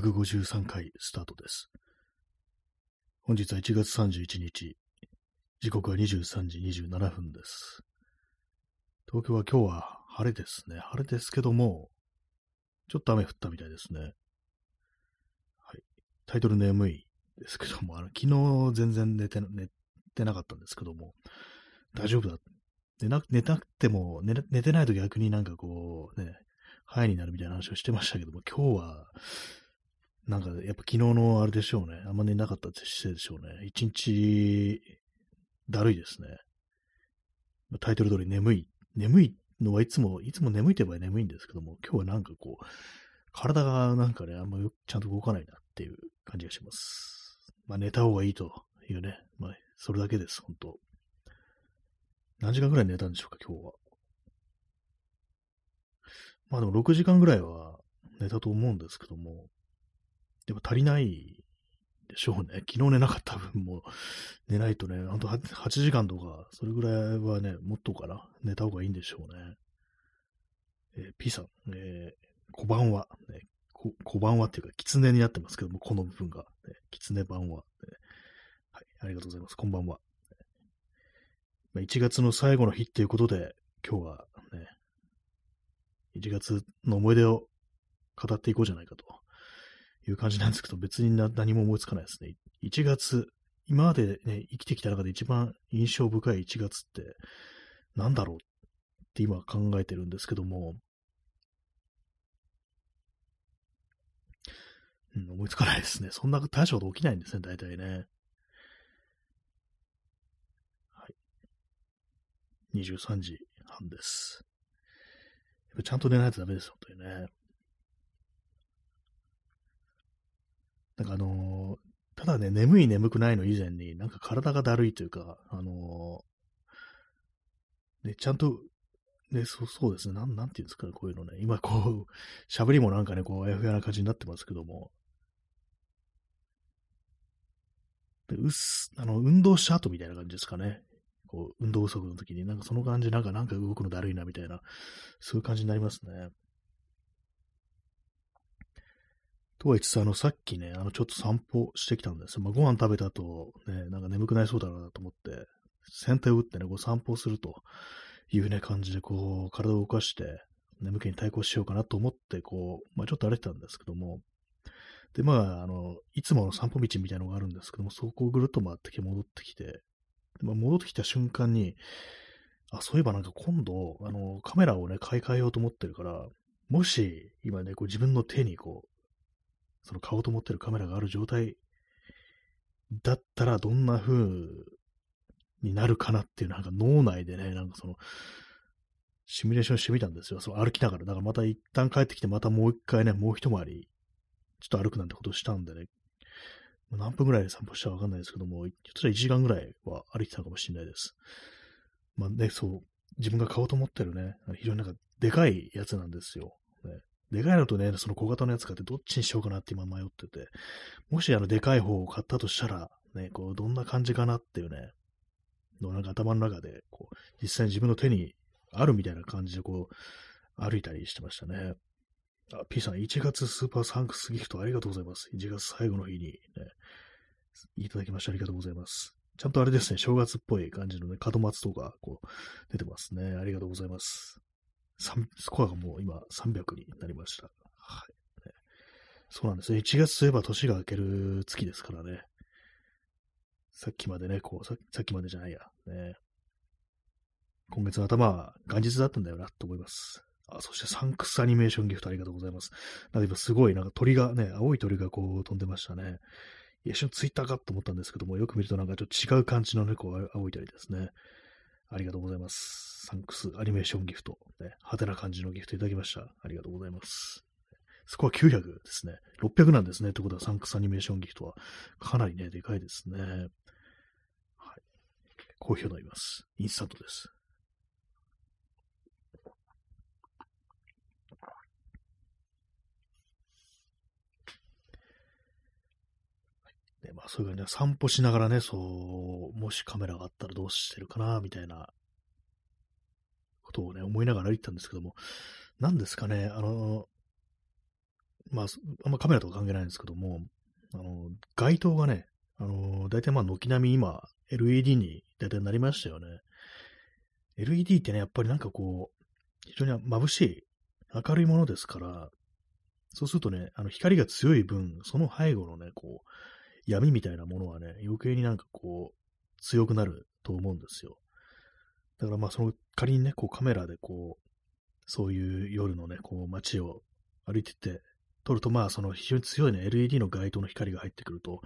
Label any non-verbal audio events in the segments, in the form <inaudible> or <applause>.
153回スタートです。本日は1月31日、時刻は23時27分です。東京は今日は晴れですね。晴れですけども、ちょっと雨降ったみたいですね。はい。タイトル眠いですけども、あの昨日全然寝て寝てなかったんですけども、大丈夫だ。寝な寝なくても寝、寝てないと逆になんかこう、ね、早になるみたいな話をしてましたけども、今日は、なんか、やっぱ昨日のあれでしょうね。あんま寝なかったせいでしょうね。一日、だるいですね。タイトル通り眠い。眠いのはいつも、いつも眠いといえば眠いんですけども、今日はなんかこう、体がなんかね、あんまよちゃんと動かないなっていう感じがします。まあ寝た方がいいというね。まあ、それだけです、本当何時間ぐらい寝たんでしょうか、今日は。まあでも6時間ぐらいは寝たと思うんですけども、やっぱ足りないでしょうね。<laughs> 昨日寝なかった分も寝ないとね、あと 8, 時間とか、それぐらいはね、もっとかな、寝た方がいいんでしょうね。えー、P さん、えー、小判は、ね、小判はっていうか、狐になってますけども、この部分が、ね、狐版は、ね、はい、ありがとうございます。こんばんは。ま1月の最後の日っていうことで、今日はね、1月の思い出を語っていこうじゃないかという感じなんですけど、別に何も思いつかないですね。1月、今までね、生きてきた中で一番印象深い1月って何だろうって今考えてるんですけども、うん、思いつかないですね。そんな大したこと起きないんですね、大体ね。はい。23時半です。ちゃんと寝ないとダメです、本当にね。なんかあのー、ただね、眠い眠くないの以前に、なんか体がだるいというか、あのー、ね、ちゃんと、ね、そうそうですね、なん、なんていうんですかね、こういうのね。今こう、喋りもなんかね、こう、あやふやな感じになってますけども。でうっす、あの、運動した後みたいな感じですかね。こう、運動不足の時に、なんかその感じ、なんか、なんか動くのだるいな、みたいな、そういう感じになりますね。とは言いつつ、あの、さっきね、あの、ちょっと散歩してきたんですよ。まあ、ご飯食べた後、ね、なんか眠くなりそうだなと思って、先手を打ってね、こう散歩するというね、感じで、こう、体を動かして、眠気に対抗しようかなと思って、こう、まあ、ちょっと歩いてたんですけども、で、まあ、あの、いつもの散歩道みたいなのがあるんですけども、そこをぐるっと回ってきて戻ってきて、まあ、戻ってきた瞬間に、あ、そういえばなんか今度、あの、カメラをね、買い替えようと思ってるから、もし、今ね、こう自分の手にこう、その買おうと思ってるカメラがある状態だったらどんな風になるかなっていう、なんか脳内でね、なんかその、シミュレーションしてみたんですよ。その歩きながら。だからまた一旦帰ってきて、またもう一回ね、もう一回り、ちょっと歩くなんてことをしたんでね、何分ぐらい散歩したかわかんないですけども、ひょっと1時間ぐらいは歩いてたかもしれないです。まあね、そう、自分が買おうと思ってるね、非常になんかでかいやつなんですよ。ね、でかいのとね、その小型のやつ買ってどっちにしようかなって今迷ってて、もしあのでかい方を買ったとしたら、ね、こう、どんな感じかなっていうね、のなんか頭の中で、こう、実際に自分の手にあるみたいな感じでこう、歩いたりしてましたね。あ、P さん、1月スーパーサンクスギフトありがとうございます。1月最後の日に、ね、いただきましてありがとうございます。ちゃんとあれですね、正月っぽい感じのね、門松とか、こう、出てますね。ありがとうございます。スコアがもう今300になりました。はい。そうなんですね。1月といえば年が明ける月ですからね。さっきまでね、こう、さっきまでじゃないや。ね、今月の頭は元日だったんだよな、と思います。あ、そしてサンクスアニメーションギフトありがとうございます。なんか今すごい、なんか鳥がね、青い鳥がこう飛んでましたね。一瞬ツイッターかと思ったんですけども、よく見るとなんかちょっと違う感じのね、こう青い鳥ですね。ありがとうございます。サンクスアニメーションギフト。ね、派手な感じのギフトいただきました。ありがとうございます。そこは900ですね。600なんですね。ということはサンクスアニメーションギフトはかなりね、でかいですね。はい。好評になります。インスタントです。まあそういう感じで散歩しながらね、そう、もしカメラがあったらどうしてるかな、みたいなことをね、思いながら歩いてたんですけども、何ですかね、あの、まあ、あんまカメラとか関係ないんですけども、あの、街灯がね、あの、大体まあ、軒並み今、LED に大体なりましたよね。LED ってね、やっぱりなんかこう、非常に眩しい、明るいものですから、そうするとね、あの光が強い分、その背後のね、こう、闇みたいなものはね、余計になんかこう、強くなると思うんですよ。だからまあ、その、仮にね、こうカメラでこう、そういう夜のね、こう街を歩いてて、撮るとまあ、その非常に強いね、LED の街灯の光が入ってくると、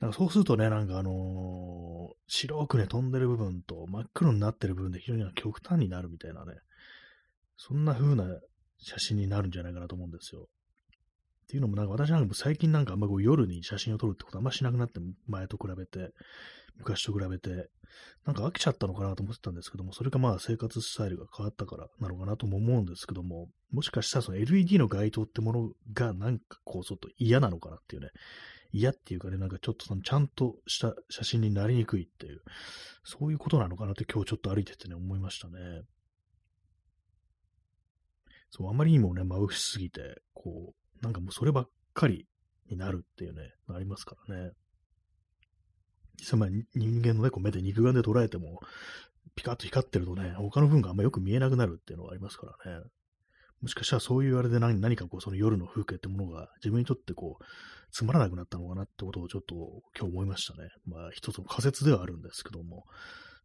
なんかそうするとね、なんかあのー、白くね、飛んでる部分と真っ黒になってる部分で非常に極端になるみたいなね、そんな風な写真になるんじゃないかなと思うんですよ。っていうのもなんか私なんかも最近なんかあんまこう夜に写真を撮るってことはあんましなくなって前と比べて、昔と比べて、なんか飽きちゃったのかなと思ってたんですけども、それかまあ生活スタイルが変わったからなのかなとも思うんですけども、もしかしたらその LED の街灯ってものがなんかこうちょっと嫌なのかなっていうね、嫌っていうかね、なんかちょっとそのちゃんとした写真になりにくいっていう、そういうことなのかなって今日ちょっと歩いててね、思いましたね。そう、あまりにもね、眩しすぎて、こう、なんかもうそればっかりになるっていうね、ありますからね。実際まあ人間のね、こう目で肉眼で捉えても、ピカッと光ってるとね、他の部分があんまよく見えなくなるっていうのがありますからね。もしかしたらそういうあれで何何かこう、その夜の風景ってものが自分にとってこう、つまらなくなったのかなってことをちょっと今日思いましたね。まあ一つの仮説ではあるんですけども。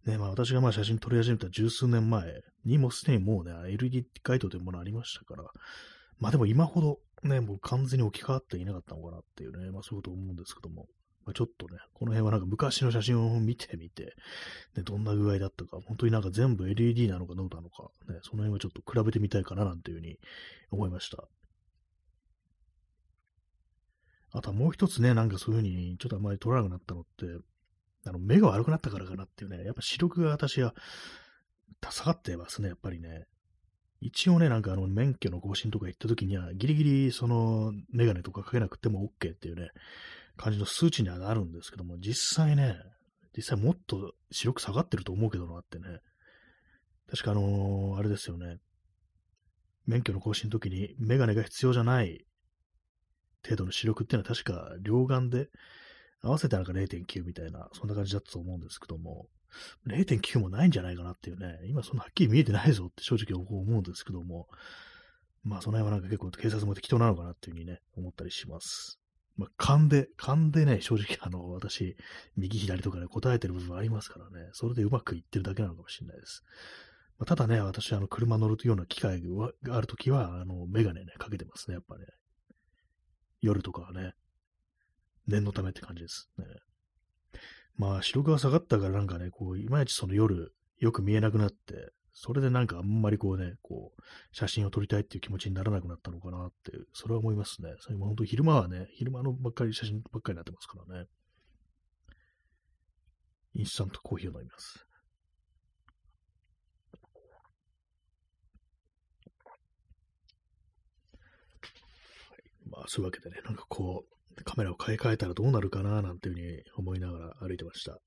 ね、まあ私がまあ写真撮り始めた十数年前にもすでにもうね、LED 街灯というものありましたから、まあでも今ほどね、もう完全に置き換わっていなかったのかなっていうね、まあそういうこと思うんですけども。まあ、ちょっとね、この辺はなんか昔の写真を見てみて、ね、どんな具合だったか、本当になんか全部 LED なのかどうなのか、ね、その辺はちょっと比べてみたいかななんていうふうに思いました。あとはもう一つね、なんかそういうふうにちょっとあんまり撮らなくなったのって、あの、目が悪くなったからかなっていうね、やっぱ視力が私は下がってますね、やっぱりね。一応ね、なんかあの、免許の更新とか行った時には、ギリギリその、メガネとかかけなくても OK っていうね、感じの数値にはなるんですけども、実際ね、実際もっと白く下がってると思うけどなってね。確かあのー、あれですよね。免許の更新の時にメガネが必要じゃない程度の視力っていうのは確か両眼で合わせてなんか0.9みたいな、そんな感じだったと思うんですけども、0.9もないんじゃないかなっていうね、今そんなはっきり見えてないぞって正直思うんですけども、まあその辺はなんか結構警察も適当なのかなっていうふうにね、思ったりします。まあ、勘で、勘でね、正直あの、私、右左とかね、答えてる部分ありますからね、それでうまくいってるだけなのかもしれないです。まあ、ただね、私、あの、車乗るというような機会があるときは、あの、メガネね、かけてますね、やっぱね。夜とかはね、念のためって感じです。ね、まあ、視力が下がったからなんかね、こう、いまいちその夜、よく見えなくなって、それでなんかあんまりこうね、こう、写真を撮りたいっていう気持ちにならなくなったのかなって、それは思いますね。それも本当昼間はね、昼間のばっかり写真ばっかりになってますからね。インスタントコーヒーを飲みます。まあ、そういうわけでね、なんかこう、カメラを買い替えたらどうなるかななんていうふうに思いながら歩いてました。やっ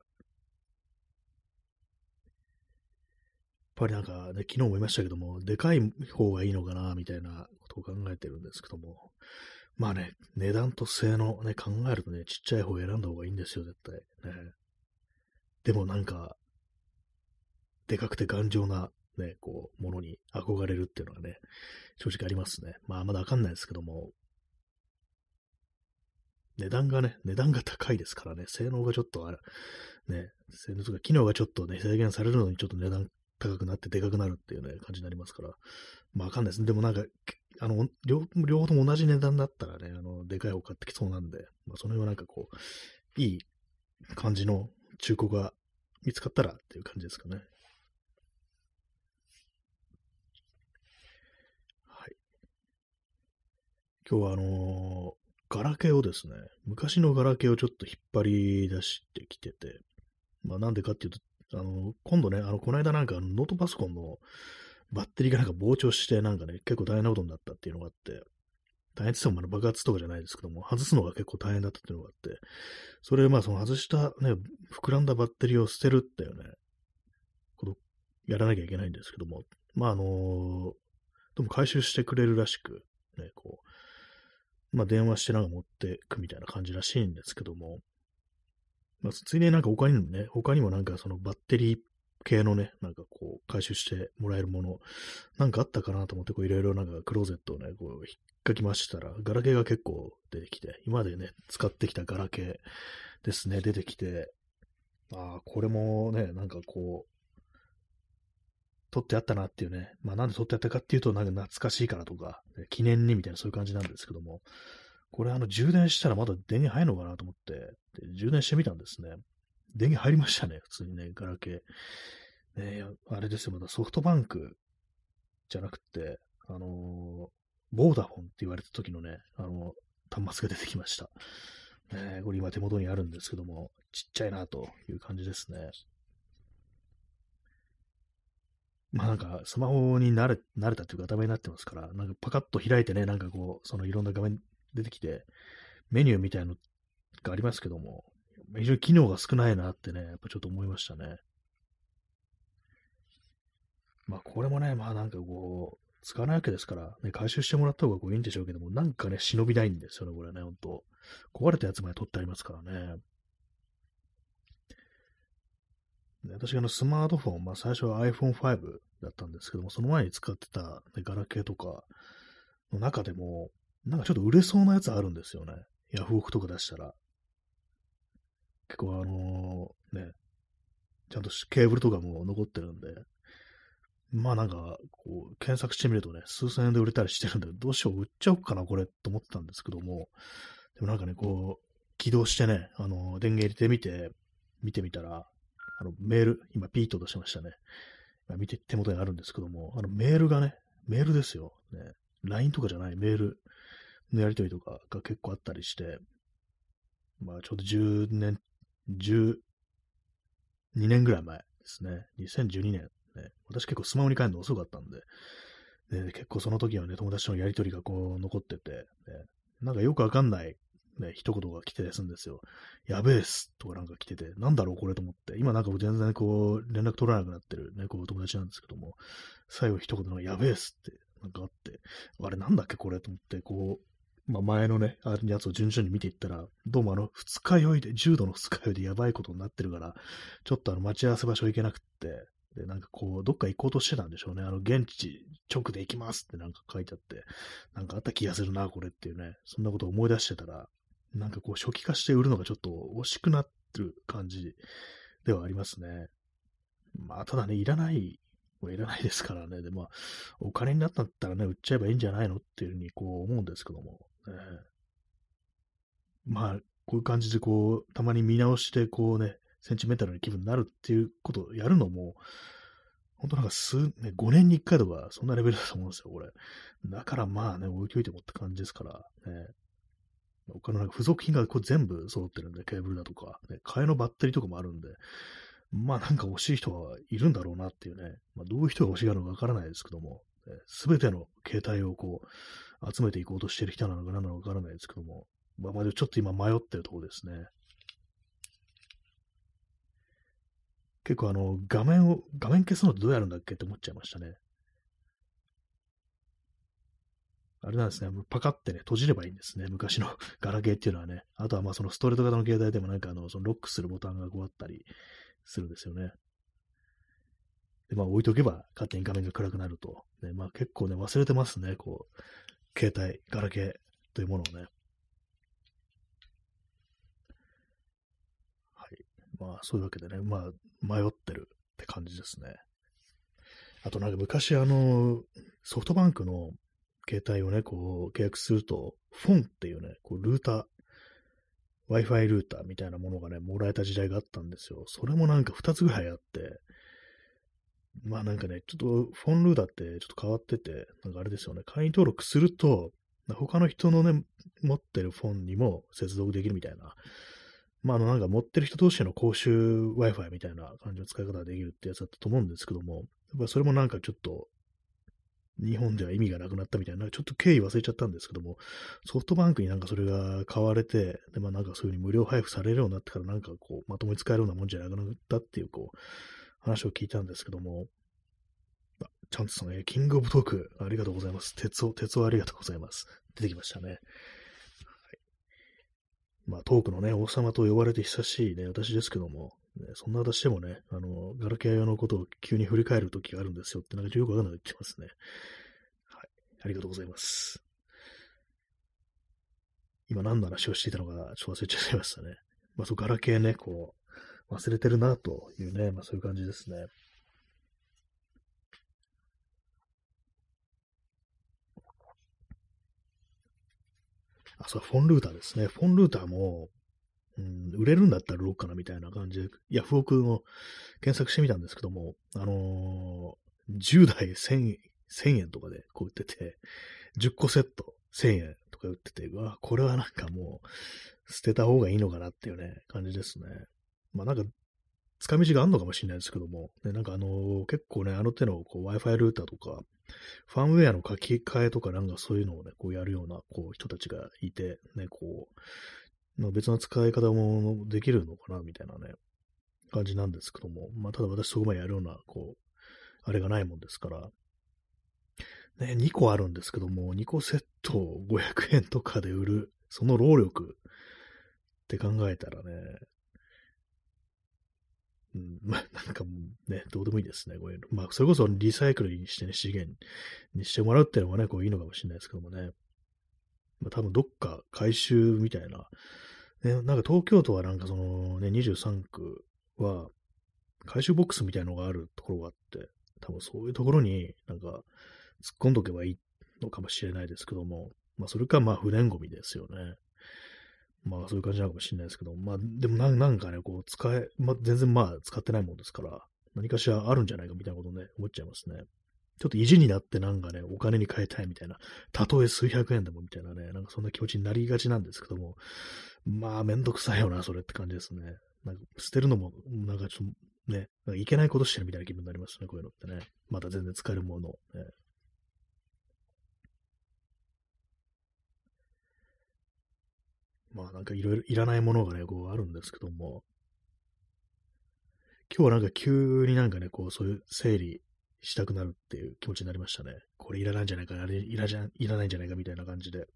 ぱりなんかね、昨日も言いましたけども、でかい方がいいのかな、みたいなことを考えてるんですけども、まあね、値段と性能ね、考えるとね、ちっちゃい方を選んだ方がいいんですよ、絶対。ね。でもなんか、でかくて頑丈な、ね、こう、ものに憧れるっていうのはね、正直ありますね。まあ、まだわかんないですけども、値段がね、値段が高いですからね、性能がちょっとあれ、ね、性能とか機能がちょっとね、制限されるのにちょっと値段高くなってでかくなるっていうね、感じになりますから。まあわかんないですね。でもなんか、あの、両両方とも同じ値段だったらね、あの、でかい方買ってきそうなんで、まあその辺はなんかこう、いい感じの中古が見つかったらっていう感じですかね。はい。今日はあのー、ガラケーをですね、昔のガラケーをちょっと引っ張り出してきてて、まあなんでかっていうと、あの、今度ね、あの、この間なんかノートパソコンのバッテリーがなんか膨張してなんかね、結構大変なことになったっていうのがあって、大変って言っても爆発とかじゃないですけども、外すのが結構大変だったっていうのがあって、それでまあその外したね、膨らんだバッテリーを捨てるっていうね、ことやらなきゃいけないんですけども、まああのー、でも回収してくれるらしく、ね、こう、まあ電話してなんか持ってくみたいな感じらしいんですけども、まあ、ついでになんか他にもね、他にもなんかそのバッテリー系のね、なんかこう、回収してもらえるもの、なんかあったかなと思って、こういろいろなんかクローゼットをね、こう、引っかきましたら、ガラケーが結構出てきて、今までね、使ってきたガラケーですね、出てきて、ああ、これもね、なんかこう、撮ってあったなっていうね、まあなんで撮ってあったかっていうと、なんか懐かしいからとか、記念にみたいなそういう感じなんですけども、これあの充電したらまだ電源入るのかなと思って、で充電してみたんですね。電源入りましたね、普通にね、ガラケー。ね、あれですよ、まだソフトバンクじゃなくて、あのー、ボーダフォンって言われた時のね、あのー、端末が出てきました。ね、これ今手元にあるんですけども、ちっちゃいなという感じですね。まあなんか、スマホに慣れ、慣れたというか頭になってますから、なんかパカッと開いてね、なんかこう、そのいろんな画面出てきて、メニューみたいのがありますけども、非常に機能が少ないなってね、やっぱちょっと思いましたね。まあこれもね、まあなんかこう、使わないわけですから、ね、回収してもらった方がこういいんでしょうけども、なんかね、忍びないんですよね、これね、ほんと。壊れたやつまで取ってありますからね。私がのスマートフォン、まあ最初は iPhone5 だったんですけども、その前に使ってた、ね、ガラケーとかの中でも、なんかちょっと売れそうなやつあるんですよね。ヤフオクとか出したら。結構あのー、ね、ちゃんとケーブルとかも残ってるんで、まあなんか、こう、検索してみるとね、数千円で売れたりしてるんで、どうしよう、売っちゃおうかな、これ、と思ってたんですけども、でもなんかね、こう、起動してね、あの、電源入れてみて、見てみたら、あの、メール、今、ピートとしましたね。今見て、手元にあるんですけども、あの、メールがね、メールですよ。ね、LINE とかじゃないメールのやりとりとかが結構あったりして、まあ、ちょうど10年12年ぐらい前ですね。2012年。ね、私結構スマホに帰るの遅かったんで、ね、結構その時はね、友達とのやりとりがこう残ってて、ね、なんかよくわかんない、ね、一言が来てすんですよ。やべえっすとかなんか来てて、なんだろうこれと思って、今なんか全然こう連絡取らなくなってるね、こう友達なんですけども、最後一言のやべえっすってなんかあって、あれなんだっけこれと思って、こう、まあ、前のね、あるやつを順々に見ていったら、どうもあの、二日酔いで、重度の二日酔いでやばいことになってるから、ちょっとあの、待ち合わせ場所行けなくって、で、なんかこう、どっか行こうとしてたんでしょうね。あの、現地直で行きますってなんか書いてあって、なんかあった気がするな、これっていうね、そんなことを思い出してたら、なんかこう、初期化して売るのがちょっと惜しくなってる感じではありますね。まあ、ただね、いらないもいらないですからね。で、まあ、お金になったったらね、売っちゃえばいいんじゃないのっていうふうにこう思うんですけども。ね、まあ、こういう感じでこう、たまに見直して、こうね、センチメンタルな気分になるっていうことをやるのも、本当なんか数、ね、5年に1回とか、そんなレベルだと思うんですよ、これ。だからまあね、置いといてもって感じですから、ね。他のなんか付属品がこう全部揃ってるんで、ケーブルだとか、ね、替えのバッテリーとかもあるんで、まあなんか欲しい人はいるんだろうなっていうね、まあ、どういう人が欲しがるのかわからないですけども、す、べ、ての携帯をこう、集めていこうとしてる人なのか何なのかわからないですけども、まあ、まあ、ちょっと今迷ってるところですね。結構あの、画面を、画面消すのってどうやるんだっけって思っちゃいましたね。あれなんですね、パカってね、閉じればいいんですね。昔の <laughs> ガラケーっていうのはね。あとはまあそのストレート型の携帯でもなんかあの、そのロックするボタンがこうあったりするんですよね。で、まあ置いとけば勝手に画面が暗くなると。ね、まあ結構ね、忘れてますね、こう、携帯、ガラケーというものをね。はい。まあ、そういうわけでね、まあ、迷ってるって感じですね。あとなんか昔あの、ソフトバンクの携帯をね、こう、契約すると、フォンっていうね、こう、ルーター、Wi-Fi ルーターみたいなものがね、もらえた時代があったんですよ。それもなんか2つぐらいあって、まあなんかね、ちょっとフォンルーダーってちょっと変わってて、なんかあれですよね、会員登録すると、他の人のね、持ってるフォンにも接続できるみたいな。まああのなんか持ってる人同士の公衆 Wi-Fi みたいな感じの使い方ができるってやつだったと思うんですけども、やっぱそれもなんかちょっと日本では意味がなくなったみたいな、ちょっと経緯忘れちゃったんですけども、ソフトバンクになんかそれが買われて、で、まあなんかそういう風に無料配布されるようになってからなんかこう、まともに使えるようなもんじゃなくなったっていうこう、話を聞いたんですけども、あ、ちゃんとその、ね、キングオブトーク、ありがとうございます。鉄を、鉄をありがとうございます。出てきましたね。はいまあ、トークのね、王様と呼ばれて久しいね、私ですけども、ね、そんな私でもね、あの、ガラケー用のことを急に振り返る時があるんですよって、なんかよくわかんない言ってますね。はい。ありがとうございます。今何の話をしていたのか、ちょっと忘れちゃいましたね。まあ、そう、ガラケーね、こう、忘れてるな、というね、まあ、そういう感じですね。あ、そう、フォンルーターですね。フォンルーターも、うん、売れるんだったら売ろうかなみたいな感じで、ヤフオクの検索してみたんですけども、あのー、10台1000円とかでこう売ってて、10個セット1000円とか売ってて、わ、これはなんかもう、捨てた方がいいのかなっていうね、感じですね。まあなんか、使い道があるのかもしれないですけども、ね、なんかあのー、結構ね、あの手のこう Wi-Fi ルーターとか、ファンウェアの書き換えとかなんかそういうのをね、こうやるようなこう人たちがいて、ね、こう、まあ別の使い方もできるのかな、みたいなね、感じなんですけども、まあ、ただ私そこまでやるような、こう、あれがないもんですから、ね、2個あるんですけども、2個セットを500円とかで売る、その労力って考えたらね、うん、まあ、なんかもうね、どうでもいいですね、こういうの。まあ、それこそリサイクルにしてね、資源にしてもらうっていうのがね、こういいのかもしれないですけどもね。まあ、多分どっか回収みたいな。ね、なんか東京都はなんかそのね、23区は回収ボックスみたいのがあるところがあって、多分そういうところになんか突っ込んどけばいいのかもしれないですけども、まあそれかまあ不燃ゴミですよね。まあそういう感じなのかもしれないですけど、まあでもなんかね、こう使え、まあ全然まあ使ってないもんですから、何かしらあるんじゃないかみたいなことね、思っちゃいますね。ちょっと意地になってなんかね、お金に変えたいみたいな、たとえ数百円でもみたいなね、なんかそんな気持ちになりがちなんですけども、まあめんどくさいよな、それって感じですね。なんか捨てるのも、なんかちょっとね、いけないことしてるみたいな気分になりますね、こういうのってね。また全然使えるもの、ね。まあなんかいろいろいらないものがね、こうあるんですけども、今日はなんか急になんかね、こうそういう整理したくなるっていう気持ちになりましたね。これいらないんじゃないか、あれいらじゃいらないんじゃないかみたいな感じで。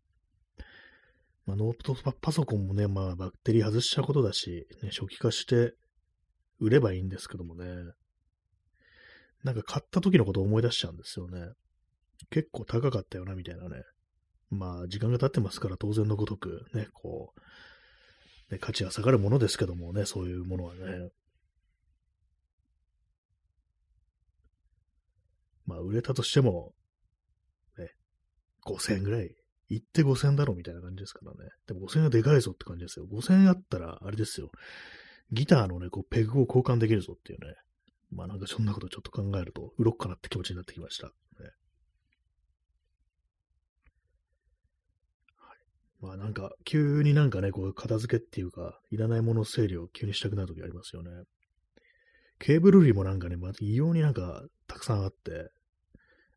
まあ、ノートパソコンもね、まあバッテリー外しちゃうことだし、ね、初期化して売ればいいんですけどもね。なんか買った時のことを思い出しちゃうんですよね。結構高かったよな、みたいなね。まあ、時間が経ってますから当然のごとく、ね、こう、ね、価値は下がるものですけどもね、そういうものはね。まあ、売れたとしても、ね、5000円ぐらい、行って5000円だろみたいな感じですからね。でも5000円はでかいぞって感じですよ。5000円あったら、あれですよ。ギターのね、こう、ペグを交換できるぞっていうね。まあなんかそんなことちょっと考えると、売ろっかなって気持ちになってきました。ね、まあなんか、急になんかね、こう片付けっていうか、いらないもの整理を急にしたくなるときありますよね。ケーブル類もなんかね、まあ、異様になんかたくさんあって、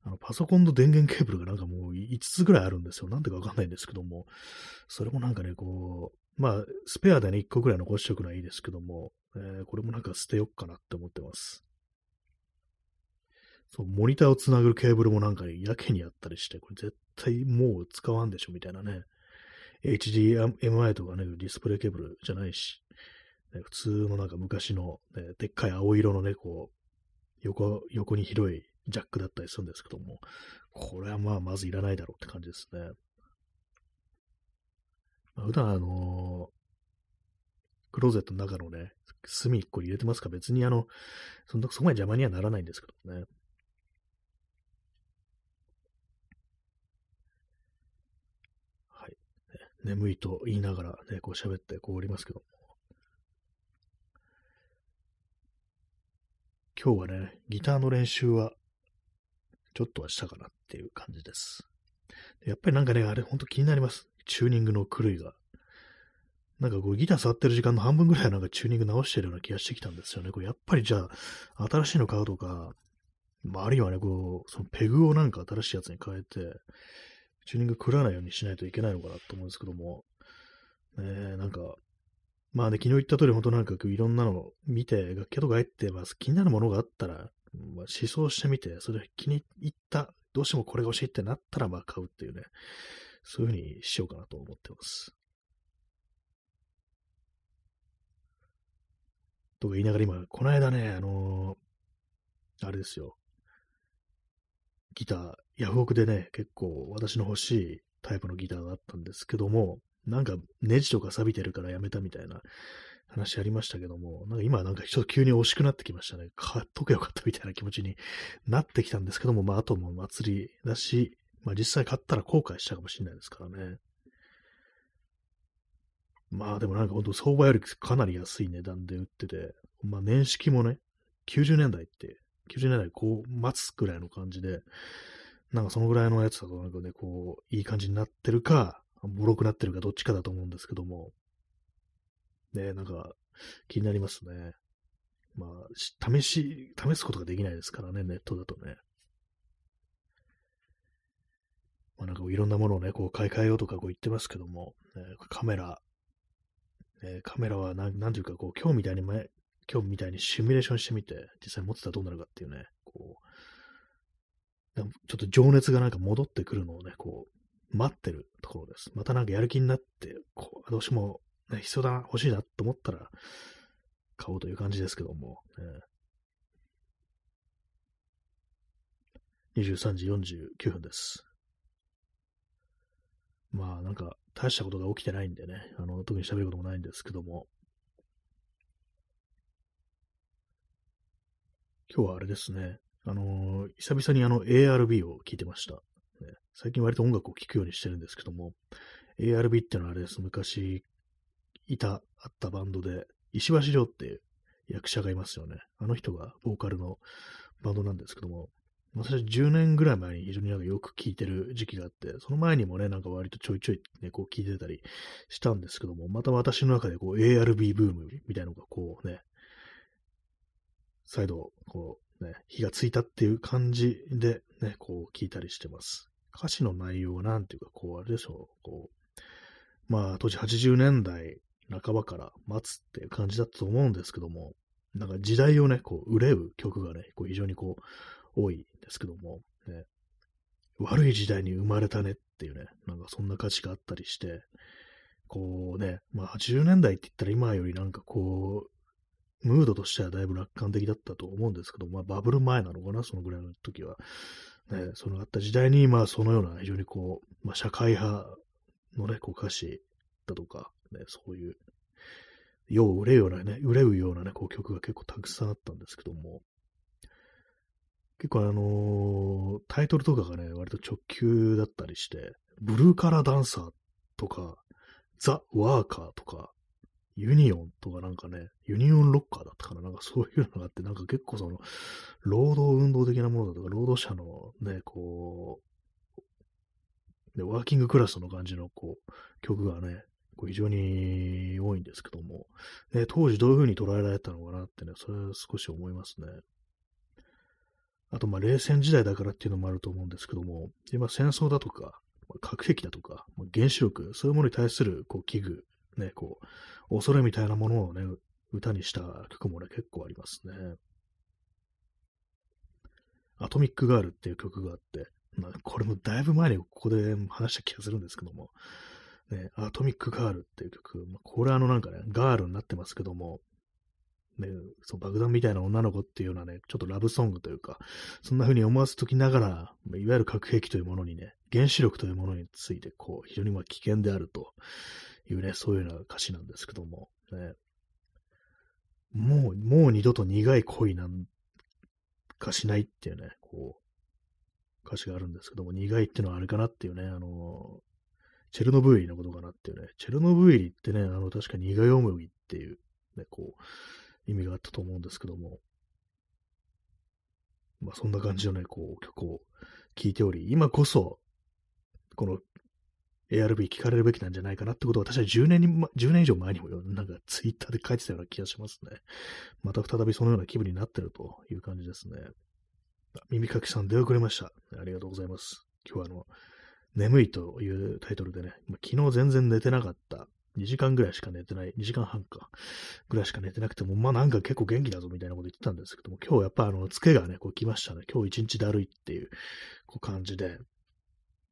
あの、パソコンの電源ケーブルがなんかもう5つぐらいあるんですよ。なんでかわかんないんですけども、それもなんかね、こう、まあ、スペアでね、1個ぐらい残しておくのはいいですけども、えー、これもなんか捨てよっかなって思ってます。そう、モニターをつなぐケーブルもなんかね、やけにあったりして、これ絶対もう使わんでしょみたいなね。HDMI とかね、ディスプレイケーブルじゃないし、ね、普通のなんか昔の、ね、でっかい青色のね、こう、横、横に広いジャックだったりするんですけども、これはまあ、まずいらないだろうって感じですね。まあ、普段あの、クローゼットの中のね、隅っこに入れてますか？別にあの、そんな、そこまで邪魔にはならないんですけどね。はい眠いと言いながらね、こう喋ってこうおりますけども。今日はね、ギターの練習はちょっとはしたかなっていう感じです。やっぱりなんかね、あれほんと気になります。チューニングの狂いが。なんかこうギター触ってる時間の半分ぐらいはなんかチューニング直してるような気がしてきたんですよね。これやっぱりじゃあ、新しいの買うとか、まあ、あるいはね、こう、そのペグをなんか新しいやつに変えて、チューニング狂わないようにしないといけないのかなと思うんですけども、ね、なんか、まあね、昨日言った通り、本当なんかいろんなのを見て、楽器とか入って、まあ、気になるものがあったら、まあ、思想してみて、それ気に入った、どうしてもこれが欲しいってなったら、まあ買うっていうね、そういう風にしようかなと思ってます。とか言いながら今、この間ね、あのー、あれですよ。ギター、ヤフオクでね、結構私の欲しいタイプのギターがあったんですけども、なんかネジとか錆びてるからやめたみたいな話ありましたけども、なんか今なんかちょっと急に惜しくなってきましたね。買っとけよかったみたいな気持ちになってきたんですけども、まああとも祭りだし、まあ実際買ったら後悔したかもしれないですからね。まあでもなんか本当相場よりかなり安い値段で売ってて、まあ年式もね、90年代って、90年代こう待つぐらいの感じで、なんかそのぐらいのやつだとなんかね、こう、いい感じになってるか、ボロくなってるかどっちかだと思うんですけども、ね、なんか気になりますね。まあ、試し、試すことができないですからね、ネットだとね。まあなんかいろんなものをね、こう買い替えようとかこう言ってますけども、ね、カメラ、ね、カメラはなんなんていうかこう今日みたいに前、今日みたいにシミュレーションしてみて、実際持ってたらどうなるかっていうね、こう、ちょっと情熱がなんか戻ってくるのをね、こう、待ってるところです。またなんかやる気になって、こう、どうしても、必要だな、欲しいなと思ったら、買おうという感じですけども、ね、23時49分です。まあなんか大したことが起きてないんでね、あの、特に喋ることもないんですけども、今日はあれですね、あのー、久々にあの ARB を聴いてました、最近割と音楽を聴くようにしてるんですけども、ARB ってのはあれです。昔いた、あったバンドで、石橋亮っていう役者がいますよね。あの人がボーカルのバンドなんですけども、私10年ぐらい前に非常になんかよく聴いてる時期があって、その前にもね、なんか割とちょいちょいね、こう聴いてたりしたんですけども、また私の中でこう ARB ブームみたいなのがこうね、再度、こうね、火がついたっていう感じでね、こう聴いたりしてます。歌詞の内容はなんていうか、こうあれでしょう、こう、まあ当時80年代半ばから待つっていう感じだったと思うんですけども、なんか時代をね、こう、憂う曲がね、こう非常にこう、多いんですけども、ね、悪い時代に生まれたねっていうね、なんかそんな歌詞があったりして、こうね、まあ80年代って言ったら今よりなんかこう、ムードとしてはだいぶ楽観的だったと思うんですけど、まあバブル前なのかな、そのぐらいの時は。ね、そのあった時代に、まあそのような非常にこう、まあ社会派のね、こう歌詞だとか、ね、そういう、世を憂うようなね、憂うようなね、こう曲が結構たくさんあったんですけども、結構あのー、タイトルとかがね、割と直球だったりして、ブルーカラーダンサーとか、ザ・ワーカーとか、ユニオンとかなんかね、ユニオンロッカーだったかななんかそういうのがあって、なんか結構その、労働運動的なものだとか、労働者のね、こう、でワーキングクラスの感じのこう、曲がね、こう非常に多いんですけども、ね、当時どういう風に捉えられたのかなってね、それは少し思いますね。あと、まあ、冷戦時代だからっていうのもあると思うんですけども、今、戦争だとか、核兵器だとか、原子力、そういうものに対する、こう、危惧、ね、こう、恐れみたいなものをね、歌にした曲もね、結構ありますね。アトミックガールっていう曲があって、まあ、これもだいぶ前にここで話した気がするんですけども、ね、アトミックガールっていう曲、まあ、これあのなんかね、ガールになってますけども、ね、そう爆弾みたいな女の子っていうようなね、ちょっとラブソングというか、そんな風に思わせときながら、いわゆる核兵器というものにね、原子力というものについて、こう、非常にま危険であるというね、そういうような歌詞なんですけども、ね、もう、もう二度と苦い恋なんかしないっていうね、こう、歌詞があるんですけども、苦いっていうのはあれかなっていうね、あの、チェルノブイリのことかなっていうね、チェルノブイリってね、あの、確か苦い思いっていう、ね、こう、意味があったと思うんですけども、まあそんな感じのね、こう曲を聴いており、今こそ、この ARB 聞かれるべきなんじゃないかなってことを私は10年に、10年以上前にもなんかツイッターで書いてたような気がしますね。また再びそのような気分になってるという感じですね。耳かきさん出遅れました。ありがとうございます。今日はあの、眠いというタイトルでね、昨日全然寝てなかった2時間ぐらいしか寝てない、2時間半か、ぐらいしか寝てなくても、まあなんか結構元気だぞみたいなこと言ってたんですけども、今日やっぱあの、つけがね、こう来ましたね。今日一日だるいっていう、こう感じで、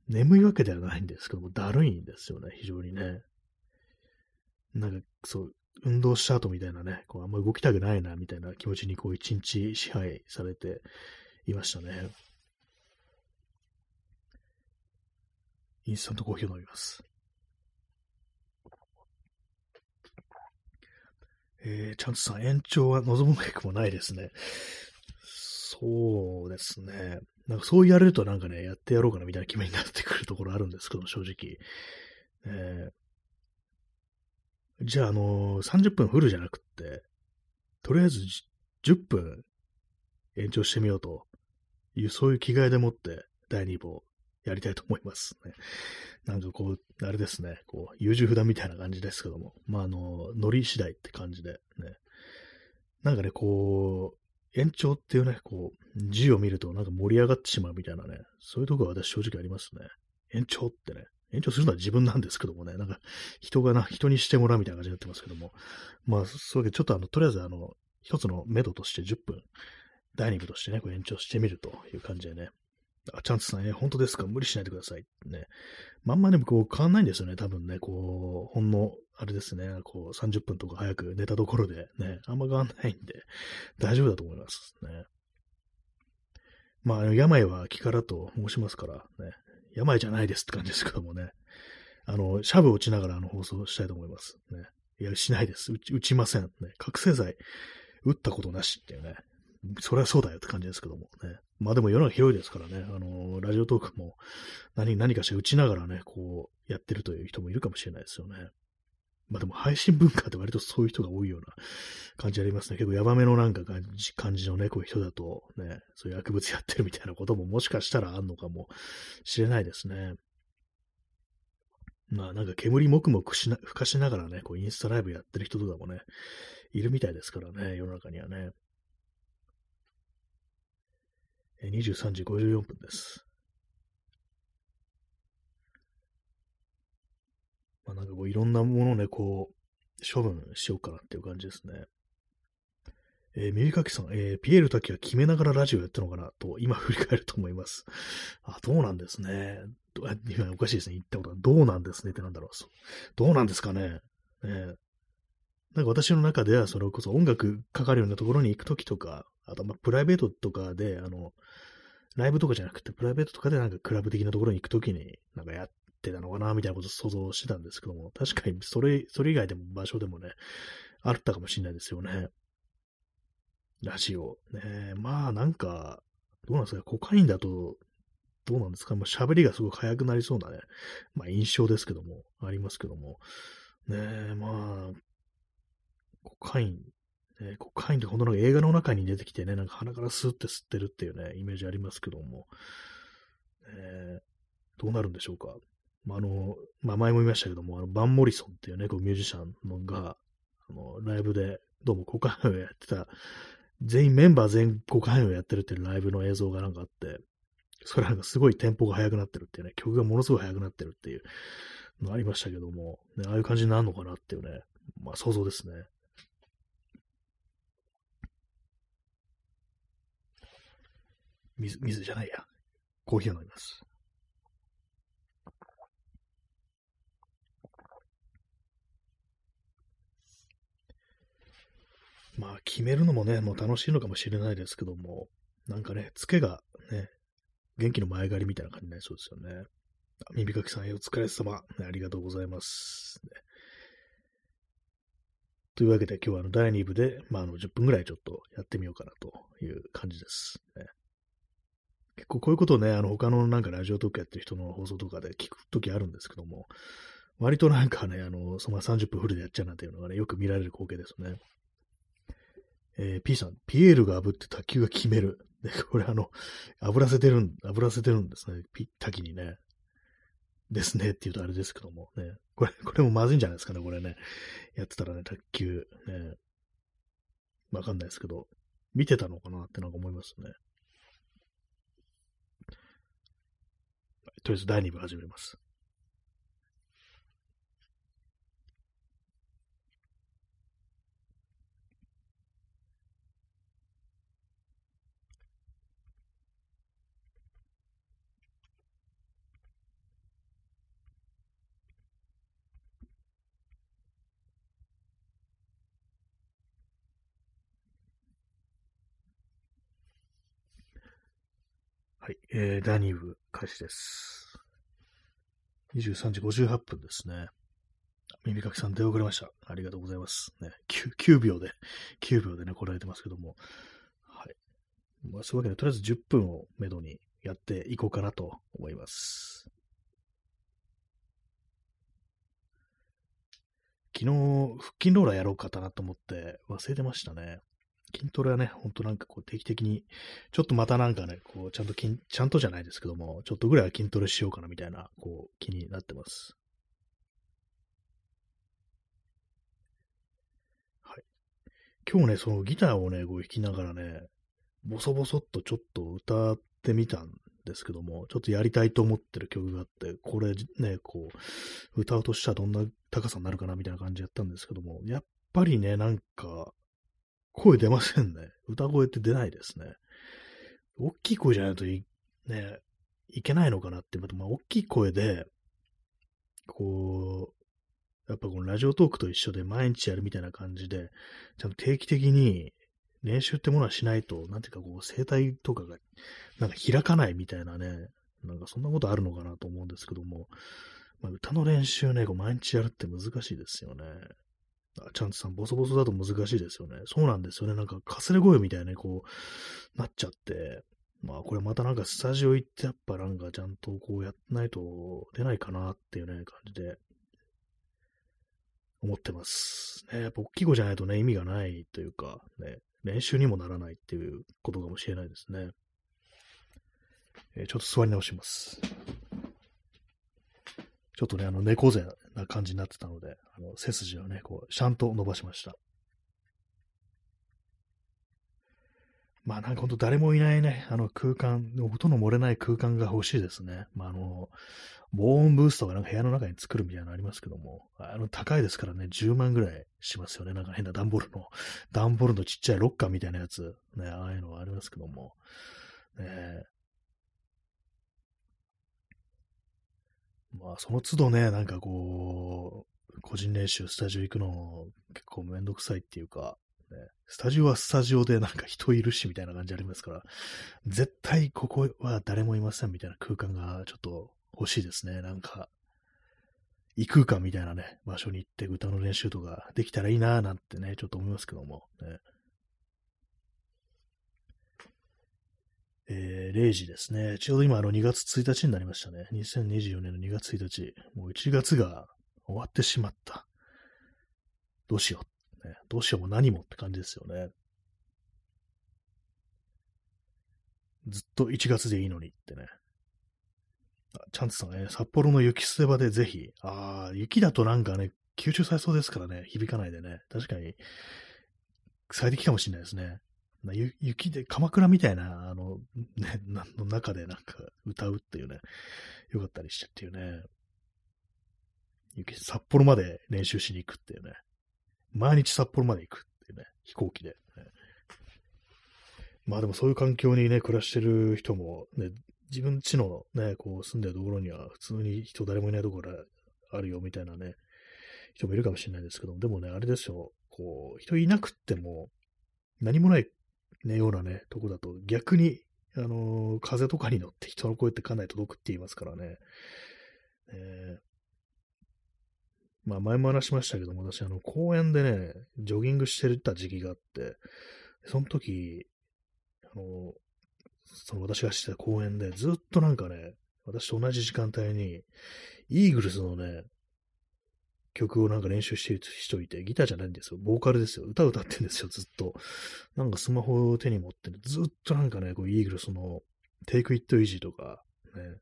眠いわけではないんですけども、だるいんですよね、非常にね。なんか、そう、運動した後みたいなね、こうあんま動きたくないな、みたいな気持ちにこう一日支配されていましたね。インスタントコーヒーを飲みます。えー、チャンツさん、延長は望むべくもないですね。そうですね。なんかそう言われるとなんかね、やってやろうかなみたいな気分になってくるところあるんですけど、正直。えー、じゃあ、あのー、30分フルじゃなくって、とりあえず10分延長してみようという、そういう気概でもって第2部をやりたいと思います。ね。なんかこう、あれですね、こう、優柔不断みたいな感じですけども、まあ、あの、ノリ次第って感じで、ね。なんかね、こう、延長っていうね、こう、字を見るとなんか盛り上がってしまうみたいなね、そういうところは私正直ありますね。延長ってね、延長するのは自分なんですけどもね、なんか人がな、人にしてもらうみたいな感じになってますけども、まあ、そういうわけでちょっとあの、とりあえずあの、一つの目処として10分、第2部としてね、こう延長してみるという感じでね、あ、チャンスさん、え、本当ですか？無理しないでください。ね。まんまでもこう変わんないんですよね、多分ね。こう、ほんの、あれですね、こう30分とか早く寝たところでね、あんま変わんないんで、大丈夫だと思いますね。まあ、病は気からと申しますから、ね。病じゃないですって感じですけどもね。あの、シャブを打ちながらあの放送したいと思います。ね。いや、しないです。打ち打ちません。ね。覚醒剤、打ったことなしっていうね。それはそうだよって感じですけどもね。まあでも世の中広いですからね、あのー、ラジオトークも何何かして打ちながらね、こうやってるという人もいるかもしれないですよね。まあでも配信文化って割とそういう人が多いような感じありますね。結構ヤバめのなんか感じ感じのね、こういう人だとね、そういう薬物やってるみたいなことももしかしたらあんのかもしれないですね。まあなんか煙もくもくしな、吹かしながらね、こうインスタライブやってる人とかもね、いるみたいですからね、世の中にはね。23時54分です。まあ、なんかこういろんなものをね、こう、処分しようかなっていう感じですね。えー、耳かきさん、えー、ピエール滝は決めながらラジオやったのかなと、今振り返ると思います。あ、どうなんですね。今おかしいですね。言ったことは、どうなんですねってなんだろう。どうなんですかね。えー、なんか私の中では、それこそ音楽かかるようなところに行くときとか、あと、まあ、プライベートとかで、あの、ライブとかじゃなくて、プライベートとかでなんかクラブ的なところに行くときに、なんかやってたのかな、みたいなことを想像してたんですけども、確かにそれ、それ以外でも場所でもね、あったかもしれないですよね。ラジオ。ね。まあなんか、どうなんですか、コカインだと、どうなんですか、まあ、喋りがすごく速くなりそうなね、まあ印象ですけども、ありますけども、ね。まあ、コカイン、ね、コカインってほんとなんか映画の中に出てきてね、なんか鼻からスーって吸ってるっていうね、イメージありますけども、えー、どうなるんでしょうか。まあ、あの、まあ、前も言いましたけども、あの、バン・モリソンっていうね、こうミュージシャンのが、あの、ライブで、どうもコカインをやってた、全員メンバー全員コカインをやってるっていうライブの映像がなんかあって、それはなんかすごいテンポが速くなってるっていうね、曲がものすごい速くなってるっていうのありましたけども、ね、ああいう感じになるのかなっていうね、まあ想像ですね。水、水じゃないや。コーヒーを飲みます。まあ、決めるのもね、もう楽しいのかもしれないですけども、なんかね、つけがね、元気の前借りみたいな感じになりそうですよね。耳かきさん、お疲れ様、ありがとうございます。ね、というわけで、今日はあの第2部で、まあ、あの10分ぐらいちょっとやってみようかなという感じです。ね、結構こういうことをね、あの他のなんかラジオトークやってる人の放送とかで聞くときあるんですけども、割となんかね、あの、その30分フルでやっちゃうなんていうのがね、よく見られる光景ですね。えー、P さん、ピエールが炙って卓球が決める。で、これあの、炙らせてるん、炙らせてるんですね。ピ滝にね。ですねって言うとあれですけどもね。これ、これもまずいんじゃないですかね、これね。やってたらね、卓球、ね。わかんないですけど、見てたのかなってなんか思いますね。とりあえず第2部始めます。はい、えー、第2部開始です。23時58分ですね。耳かきさん出遅れました。ありがとうございます。ね、9, 9秒で、<laughs> 9秒でね、来られてますけども。はい。まあ、そういうわけで、とりあえず10分をめどにやっていこうかなと思います。昨日、腹筋ローラーやろうかなと思って忘れてましたね。筋トレはね、ほんとなんかこう定期的に、ちょっとまたなんかね、こうちゃんと筋、ちゃんとじゃないですけども、ちょっとぐらいは筋トレしようかなみたいな、こう気になってます。はい。今日ね、そのギターをね、こう弾きながらね、ボソボソっとちょっと歌ってみたんですけども、ちょっとやりたいと思ってる曲があって、これね、こう、歌うとしたらどんな高さになるかなみたいな感じやったんですけども、やっぱりね、なんか、声出ませんね。歌声って出ないですね。大きい声じゃないとい、ね、いけないのかなって、まあ、大きい声で、こう、やっぱこのラジオトークと一緒で毎日やるみたいな感じで、ちゃんと定期的に練習ってものはしないと、なんていうかこう、声帯とかが、なんか開かないみたいなね、なんかそんなことあるのかなと思うんですけども、まあ、歌の練習ね、こう毎日やるって難しいですよね。あチャンツさん、ボソボソだと難しいですよね。そうなんですよね。なんか、かすれ声みたいにこう、なっちゃって。まあ、これまたなんかスタジオ行って、やっぱなんかちゃんとこうやってないと出ないかなっていうね、感じで、思ってます。ね、やっぱ大きい声じゃないとね、意味がないというか、ね、練習にもならないっていうことかもしれないですね。えーちょっと座り直します。ちょっとね、あの、猫背な感じになってたので、背筋をね、こう、ちゃんと伸ばしました。まあなんかほんと誰もいないね、あの空間、音の漏れない空間が欲しいですね。まああの、防音ブーストがなんか部屋の中に作るみたいなのありますけども、あの高いですからね、10万ぐらいしますよね。なんか変な段ボールの、<laughs> 段ボールのちっちゃいロッカーみたいなやつ、ね、ああいうのはありますけども、ねまあ、その都度ね、なんかこう、個人練習、スタジオ行くの結構めんどくさいっていうか、ね、スタジオはスタジオでなんか人いるしみたいな感じありますから、絶対ここは誰もいませんみたいな空間がちょっと欲しいですね。なんか、異空間みたいなね、場所に行って歌の練習とかできたらいいなぁなんてね、ちょっと思いますけども、ね。えー、0時ですね。ちょうど今、あの、2月1日になりましたね。2024年の2月1日。もう1月が終わってしまった。どうしよう。ね、どうしようも何もって感じですよね。ずっと1月でいいのにってね。あチャンツさんね、札幌の雪捨て場でぜひ。ああ、雪だとなんかね、吸収されそうですからね、響かないでね。確かに、最適かもしれないですね。な雪で、鎌倉みたいな、あの、ね、の中でなんか歌うっていうね、よかったりしてっていうね。雪、札幌まで練習しに行くっていうね。毎日札幌まで行くっていうね、飛行機で、ね。まあでもそういう環境にね、暮らしてる人も、ね、自分家のね、こう住んでるところには普通に人誰もいないところあるよみたいなね、人もいるかもしれないですけども、でもね、あれですよ、こう、人いなくっても、何もないね、ようなね、とこだと逆に、あのー風とかに乗って人の声ってかなり届くって言いますからね。えーまあ前も話しましたけども、私あの公園でね、ジョギングしてた時期があって、その時、あの、その私がしてた公園でずっとなんかね、私と同じ時間帯に、イーグルスのね、曲をなんか練習してる人いて、ギターじゃないんですよ。ボーカルですよ。歌歌ってんですよ、ずっと。なんかスマホを手に持って、ずっとなんかね、こう、イーグルスの、Take It Easy とか、ね、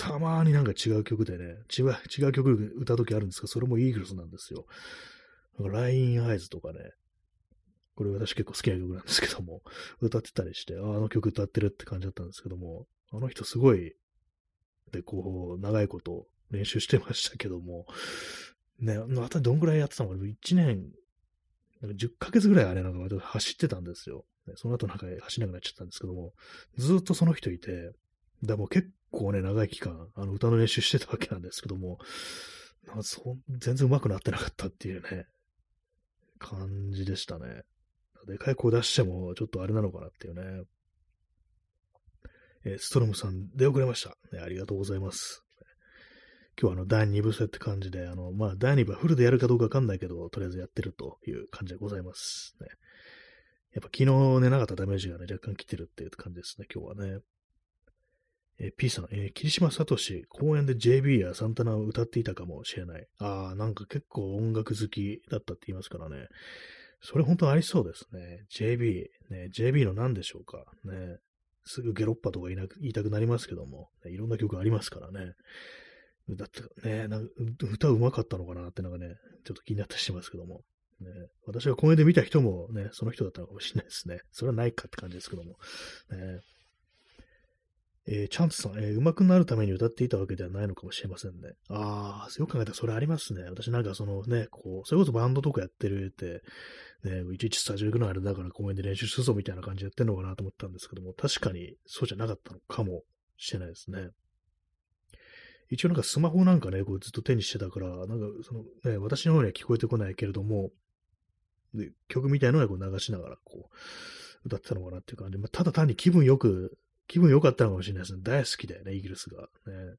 たまーになんか違う曲でね、違う、違う曲歌うときあるんですけど、それもイーグルスなんですよ。Line Eyes とかね、これ私結構好きな曲なんですけども、歌ってたりして、ああの曲歌ってるって感じだったんですけども、あの人すごい、で、こう、長いこと練習してましたけども、ね、またどんぐらいやってたのか、1年、なんか10ヶ月ぐらいあれなんか走ってたんですよ。その後なんか走れなくなっちゃったんですけども、ずっとその人いて、だも結構ね、長い期間、あの歌の練習してたわけなんですけども、なんそ全然上手くなってなかったっていうね、感じでしたね。でかい声出しても、ちょっとあれなのかなっていうね。えー、ストロムさん出遅れました、ね。ありがとうございます。今日はあの第2部制って感じで、あの、まあ、第2部はフルでやるかどうかわかんないけど、とりあえずやってるという感じでございます。ね、やっぱ昨日寝なかったダメージがね、若干来てるっていう感じですね、今日はね。えー、P さん、えー、霧島聡、公園で JB やサンタナを歌っていたかもしれない。ああ、なんか結構音楽好きだったって言いますからね。それ本当ありそうですね。JB、ね、JB の何でしょうか。ね、すぐゲロッパとか言いなく言いたくなりますけども、ね、いろんな曲ありますからね。だってね、歌うまかったのかなってなんかね、ちょっと気になったりしますけども。ね、私が公園で見た人もね、その人だったのかもしれないですね。それはないかって感じですけども。ね、えー、チャンツさん、えー、上手くなるために歌っていたわけではないのかもしれませんね。ああ、よく考えたらそれありますね。私なんかそのね、こう、それこそバンドとかやってるって、ね、いちいちスタジオ行くのあれだから公園で練習するぞみたいな感じでやってんのかなと思ったんですけども、確かにそうじゃなかったのかもしれないですね。一応なんかスマホなんかね、こうずっと手にしてたから、なんかそのね、私の方には聞こえてこないけれども、で曲みたいなのをこう流しながらこう、歌ってたのかなっていう感じで、まあ、ただ単に気分よく気分良かったのかもしれないですね。大好きだよね、イギリスが。ね。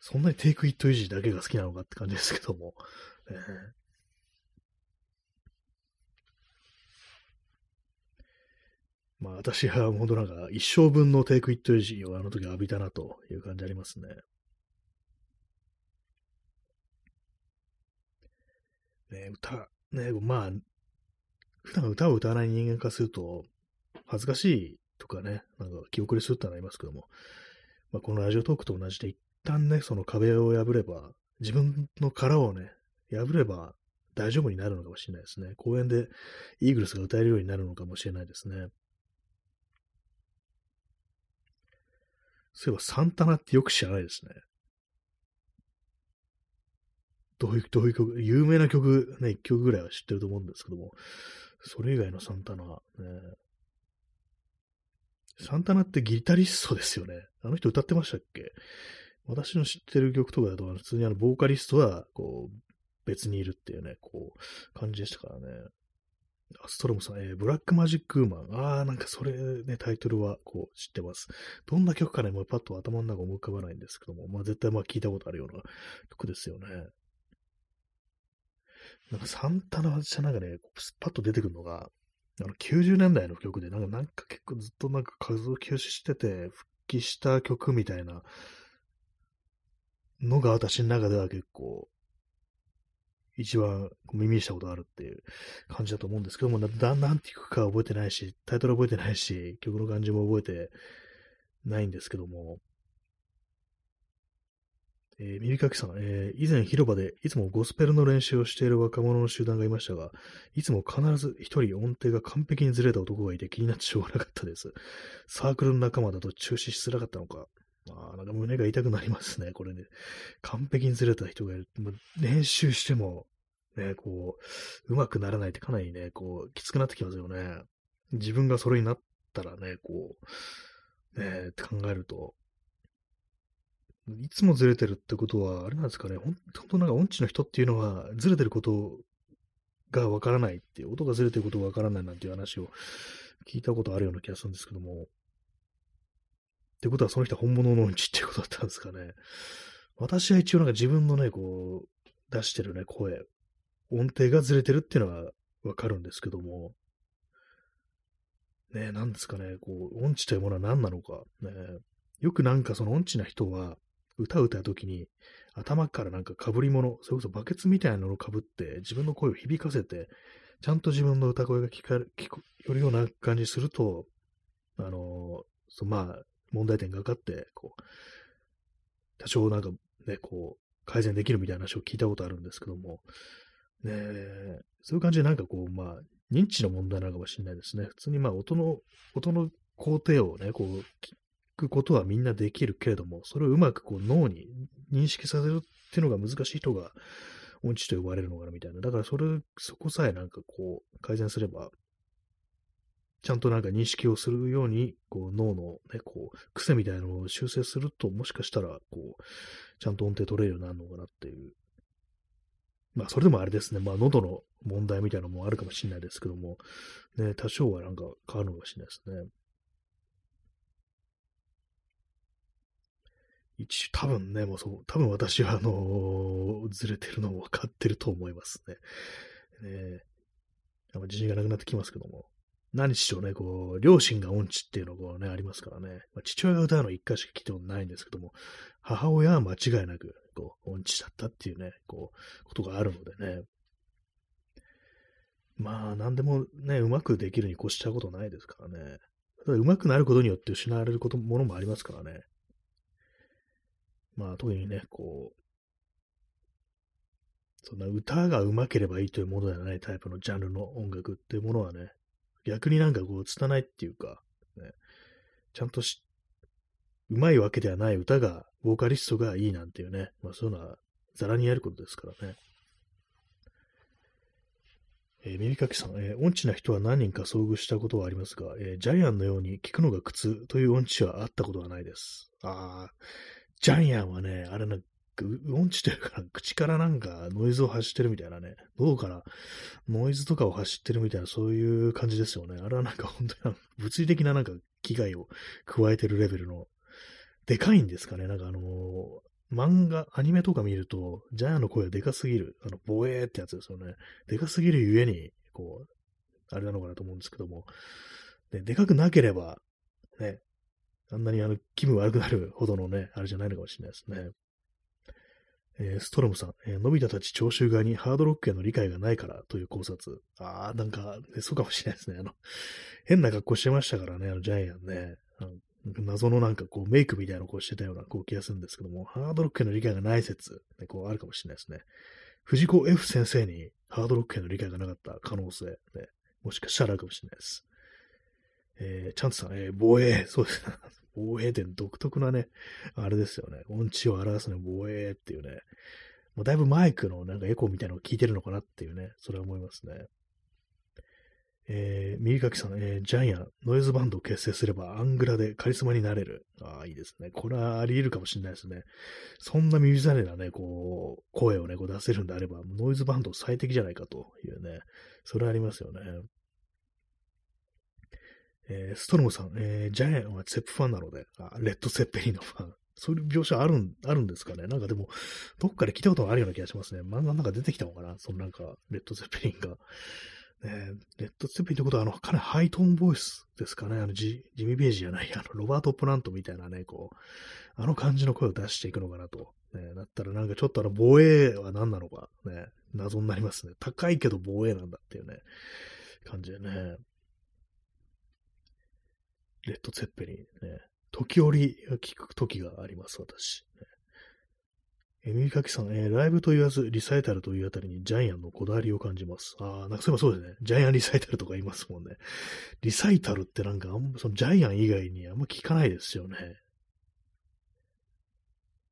そんなにテイクイットイージーだけが好きなのかって感じですけども。ね、まあ私は本当なんか一生分のテイクイットイージーをあの時浴びたなという感じありますね。ね歌、ねまあ、普段歌を歌わない人間化すると恥ずかしいとかね、なんか記憶にするってのはありますけども、まあ、このラジオトークと同じで一旦ね、その壁を破れば、自分の殻をね、破れば大丈夫になるのかもしれないですね。公園でイーグルスが歌えるようになるのかもしれないですね。そういえばサンタナってよく知らないですね。どういう、どういう曲、有名な曲、ね、一曲ぐらいは知ってると思うんですけども、それ以外のサンタナ、ね、サンタナってギタリストですよね。あの人歌ってましたっけ？私の知ってる曲とかだと、普通にあの、ボーカリストは、こう、別にいるっていうね、こう、感じでしたからね。アストロムさん、えー、ブラックマジックウーマン。あー、なんかそれね、タイトルはこう知ってます。どんな曲かね、もうパッと頭の中思い浮かばないんですけども、まあ絶対まあ聞いたことあるような曲ですよね。なんかサンタナじゃなんかね、パッと出てくるのが、あの90年代の曲で、なんかなんか結構ずっとなんか活動休止してて、復帰した曲みたいなのが私の中では結構、一番耳にしたことあるっていう感じだと思うんですけども、だなんて曲か覚えてないし、タイトル覚えてないし、曲の感じも覚えてないんですけども、えー、耳かきさん、えー、以前広場でいつもゴスペルの練習をしている若者の集団がいましたが、いつも必ず一人音程が完璧にずれた男がいて気になってしょうがなかったです。サークルの仲間だと中止しづらかったのか。まあなんか胸が痛くなりますね、これね。完璧にずれた人がいる。ま練習しても、ね、こう、上手くならないってかなりね、こう、きつくなってきますよね。自分がそれになったらね、こう、ね、って考えると、いつもずれてるってことは、あれなんですかね、本当なんか音痴の人っていうのは、ずれてることがわからないっていう、音がずれてることがわからないなんていう話を聞いたことあるような気がするんですけども、ってことはその人は本物の音痴っていうことだったんですかね。私は一応なんか自分のね、こう、出してるね、声、音程がずれてるっていうのはわかるんですけども、ね、なんですかね、こう、音痴というものは何なのか、ね、よくなんかその音痴な人は、歌を歌うときに、頭からなんか被り物、それこそバケツみたいなのを被って、自分の声を響かせて、ちゃんと自分の歌声が聞か聞こえるような感じすると、あのそまあ、問題点が分かって、こう、多少なんかね、こう、改善できるみたいな話を聞いたことあるんですけども、ねそういう感じでなんかこう、まあ、認知の問題なのかもしれないですね。普通にまあ、音の、音の工程をね、こう、くことはみんなできるけれども、それをうまくこう脳に認識させるっていうのが難しい人が音痴と呼ばれるのかなみたいな。だからそれ、そこさえなんかこう改善すれば、ちゃんとなんか認識をするように、こう脳のね、こう、癖みたいなのを修正すると、もしかしたら、こう、ちゃんと音程取れるようになるのかなっていう。まあ、それでもあれですね。まあ、喉の問題みたいなのもあるかもしれないですけども、ね、多少はなんか変わるのかもしれないですね。一多分ね、もうそう、多分私は、あのー、ずれてるのも分かってると思いますね。ね自信がなくなってきますけども。何しろね、こう、両親が音痴っていうのがね、ありますからね。まあ、父親が歌うの一回しか聞いたことないんですけども、母親は間違いなく、こう、音痴だったっていうね、こう、ことがあるのでね。まあ、なんでもね、うまくできるに越しちゃうことないですからね。ただ、うまくなることによって失われること、ものもありますからね。まあ、特にね、こう、そんな歌が上手ければいいというものではないタイプのジャンルの音楽っていうものはね、逆になんかこう、拙いっていうか、ね、ちゃんとし、上手いわけではない歌が、ボーカリストがいいなんていうね、まあそういうのは、ざらにやることですからね。えー、耳かきさん、えー、音痴な人は何人か遭遇したことはありますが、えー、ジャイアンのように聞くのが苦痛という音痴はあったことはないです。ああ、ジャイアンはね、あれな、音痴というか、口からなんかノイズを発してるみたいなね、喉からノイズとかを発してるみたいな、そういう感じですよね。あれはなんか本当に物理的ななんか危害を加えてるレベルの、でかいんですかね？なんかあのー、漫画、アニメとか見ると、ジャイアンの声がでかすぎる、あの、ボエーってやつですよね。でかすぎるゆえに、こう、あれなのかなと思うんですけども、ででかくなければ、ね、あんなにあの気分悪くなるほどのね、<laughs> あれじゃないのかもしれないですね。えー、ストロムさん、えー、のび太たち聴衆側にハードロックへの理解がないからという考察。ああ、なんか、ね、そうかもしれないですね。あの、変な格好してましたからね、あのジャイアンね。の謎のなんかこうメイクみたいなのをしてたようなこう気がするんですけども、ハードロックへの理解がない説、ね、こうあるかもしれないですね。藤子 F 先生にハードロックへの理解がなかった可能性、ね、もしかしたらあるかもしれないです。えー、チャンツさん、えー、防衛、そうです。防衛って独特なね、あれですよね。音痴を表すね、防衛っていうね。もうだいぶマイクのなんかエコーみたいなのを聞いてるのかなっていうね、それは思いますね。えー、右かきさん、えー、ジャイアン、ノイズバンドを結成すればアングラでカリスマになれる。ああ、いいですね。これはあり得るかもしれないですね。そんな耳障りなね、こう、声をね、こう出せるんであれば、ノイズバンド最適じゃないかというね、それはありますよね。えー、ストロムさん、えー、ジャイアンはセップファンなので、あ、レッド・セッペリンのファン。そういう描写あるん、あるんですかねなんかでも、どっかで聞いたことがあるような気がしますね。漫画の中出てきたのかな？そのなんか、レッド・セッペリンが。ね、レッド・セッペリンってことは、あの、かなりハイトーンボイスですかね？あのジ、ジミ・ベージじゃない、あの、ロバート・プラントみたいなね、こう、あの感じの声を出していくのかなと。ね、だったらなんかちょっとあの、防衛は何なのか、ね、謎になりますね。高いけど防衛なんだっていうね、感じでね。レッド・セッペリンね。時折聞く時があります、私。え耳かきさん、えー、ライブと言わず、リサイタルというあたりにジャイアンのこだわりを感じます。ああ、なんかそういえばそうですね。ジャイアンリサイタルとか言いますもんね。リサイタルってなんか、そのジャイアン以外にあんま聞かないですよね。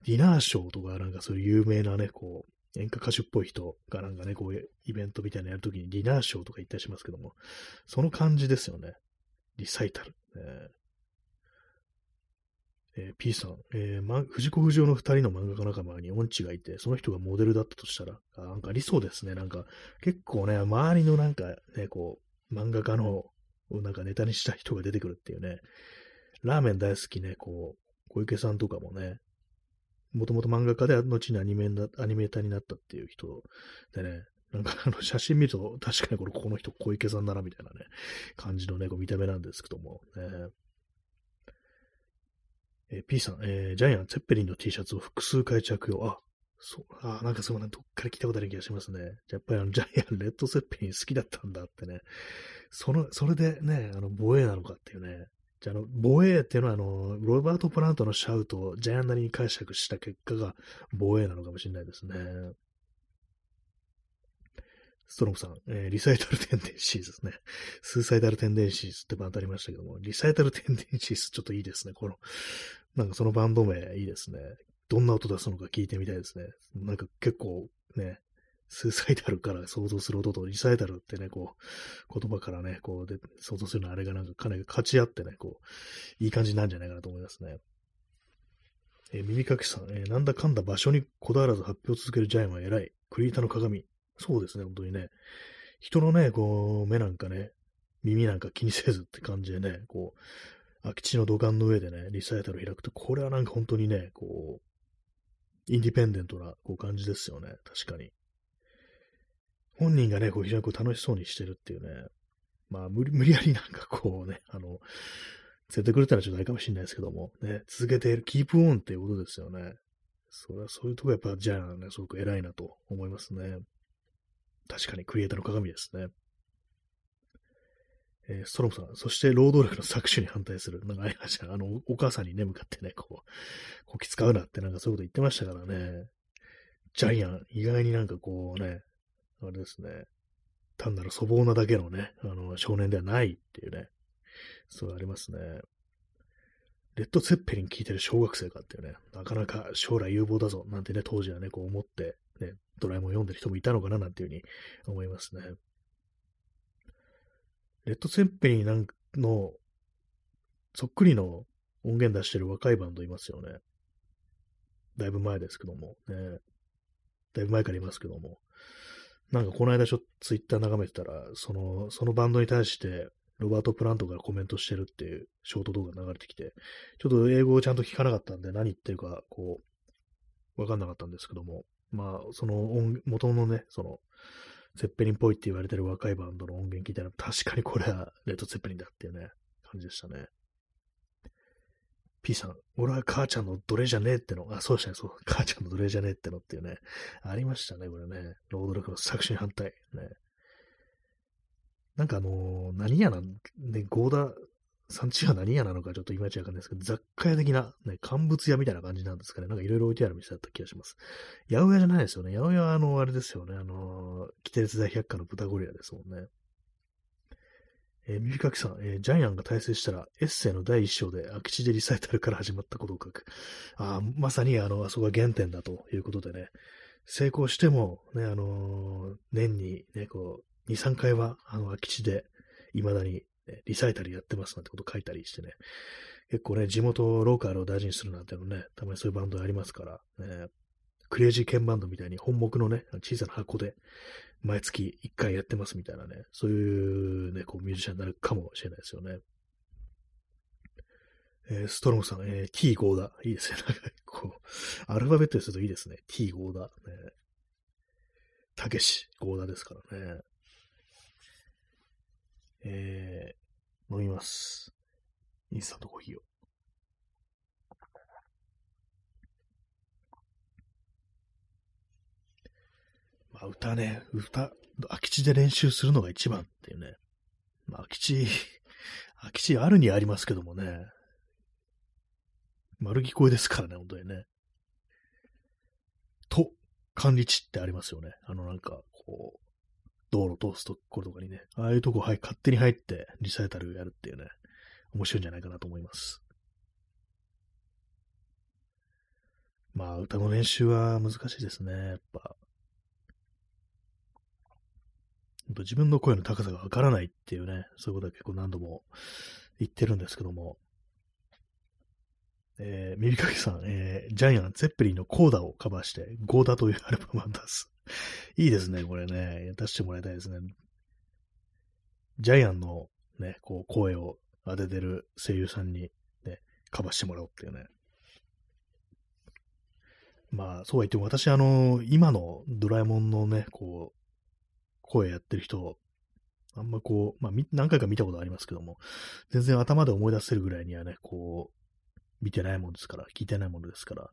ディナーショーとかなんかそういう有名なね、こう、演歌歌手っぽい人がなんかね、こういうイベントみたいなのやるときにディナーショーとか言ったりしますけども、その感じですよね。リサイタル。ね、えー、P さん、えーま、藤子不二雄の二人の漫画家仲間に音痴がいて、その人がモデルだったとしたら、あなんかありそうですね。なんか、結構ね、周りのなんかね、こう、漫画家の、なんかネタにした人が出てくるっていうね、ラーメン大好きね、こう、小池さんとかもね、もともと漫画家で、後にアニメアニメーターになったっていう人でね、なんかあの写真見ると、確かにこれこの人小池さんならみたいなね、感じのね、こう見た目なんですけども、ね、えー、P さん、えー、ジャイアン、ツェッペリンの T シャツを複数回着用。あ、そう、あ、なんかそうね、どっから聞いたことある気がしますね。やっぱりあの、<laughs> ジャイアン、レッドセッペリン好きだったんだってね。その、それでね、あの、防衛なのかっていうね。じゃあ、あの、防衛っていうのは、あの、ロバート・プラントのシャウトをジャイアンなりに解釈した結果が防衛なのかもしれないですね。ストロムさん、えー、リサイタルテンデンシーズですね。スーサイダルテンデンシーズってバンドありましたけども、リサイタルテンデンシーズちょっといいですね。この、なんかそのバンド名いいですね。どんな音出すのか聞いてみたいですね。なんか結構ね、スーサイダルから想像する音とリサイタルってね、こう、言葉からね、こうで想像するのあれがなんかかなり勝ち合ってね、こう、いい感じなんじゃないかなと思いますね。えー、耳かきさん、えー、なんだかんだ場所にこだわらず発表を続けるジャイアンは偉い。クリエイターの鏡。そうですね、本当にね。人のね、こう、目なんかね、耳なんか気にせずって感じでね、こう、空き地の土管の上でね、リサイタルを開くと、これはなんか本当にね、こう、インディペンデントなこう感じですよね。確かに。本人がね、こう非常にこう楽しそうにしてるっていうね、まあ無理、無理やりなんかこうね、あの、連れてくれたらちょっとないかもしれないですけども、ね、続けている、キープオンっていうことですよね。それはそういうとこやっぱジャイアンね、すごく偉いなと思いますね。確かにクリエイターの鏡ですね。えー、ストロムさん、そして労働力の搾取に反対する。なんかありました。あの、お母さんにね、向かってね、こう、こき使うなってなんかそういうこと言ってましたからね。ジャイアン、意外になんかこうね、あれですね、単なる粗暴なだけのね、あの、少年ではないっていうね、そうありますね。レッド・ツェッペリン聞いてる小学生かっていうね、なかなか将来有望だぞ、なんてね、当時はね、こう思って、ね、ドラえもん読んでる人もいたのかな、なんていうふうに思いますね。レッド・ツェッペリンの、そっくりの音源出してる若いバンドいますよね。だいぶ前ですけども、ね。だいぶ前からいますけども。なんかこの間ちょっとツイッター眺めてたら、その、そのバンドに対して、ロバート・プラントがコメントしてるっていうショート動画流れてきて、ちょっと英語をちゃんと聞かなかったんで何言ってるか、こう、わかんなかったんですけども、まあ、その音、元のね、その、ゼッペリンっぽいって言われてる若いバンドの音源聞いたら、確かにこれはレッド・ゼッペリンだっていうね、感じでしたね。P さん、俺は母ちゃんの奴隷じゃねえっての、あ、そうでしたね、そう、母ちゃんの奴隷じゃねえってのっていうね、ありましたね、これね。労働力の作詞反対。ね。なんかあのー、何屋な、ね、ゴーダ産地は何屋なのかちょっといまいちわかんないですけど、雑貨屋的な、ね、乾物屋みたいな感じなんですかね。なんかいろいろ置いてある店だった気がします。八百屋じゃないですよね。八百屋はあの、あれですよね。あの、キテレツ大百科の豚ゴリラですもんね。えー、耳かきさん、えー、ジャイアンが大成したら、エッセイの第一章で空き地でリサイタルから始まったことを書く。あまさに、あの、あそこが原点だということでね、成功しても、ね、あのー、年にね、こう、2、3回は、あの、空き地で、未だに、ね、リサイタルやってますなんてこと書いたりしてね、結構ね、地元ローカルを大事にするなんてのね、たまにそういうバンドありますから、ね、クレイジーケンバンドみたいに本目のね、小さな箱で、毎月1回やってますみたいなね、そういうね、こうミュージシャンになるかもしれないですよね。えー、ストロングさん、えー、T5 だ。いいですね。なんか、こう、アルファベットにするといいですね。T5 だ。ね。たけし、5だですからね。えー、飲みます。インスタントコーヒーを。まあ、歌ね、歌、空き地で練習するのが一番っていうね。まあ、空き地、<laughs> 空き地あるにありますけどもね。丸聞こえですからね、本当にね。と、管理地ってありますよね。あのなんか、こう、道路通すところとかにね、ああいうとこ、はい、勝手に入ってリサイタルやるっていうね、面白いんじゃないかなと思います。まあ、歌の練習は難しいですね、やっぱ。自分の声の高さがわからないっていうね、そういうことは結構何度も言ってるんですけども、えー、ミリカキさん、えー、ジャイアン、ゼッペリンのコーダをカバーして、ゴーダというアルバムを出す。<laughs> いいですね、これね。出してもらいたいですね。ジャイアンのね、こう、声を当ててる声優さんにね、カバーしてもらおうっていうね。まあ、そうは言っても私、あの、今のドラえもんのね、こう、声やってる人、あんまこう、まあ、何回か見たことありますけども、全然頭で思い出せるぐらいにはね、こう、見てないものですから、聞いてないものですから、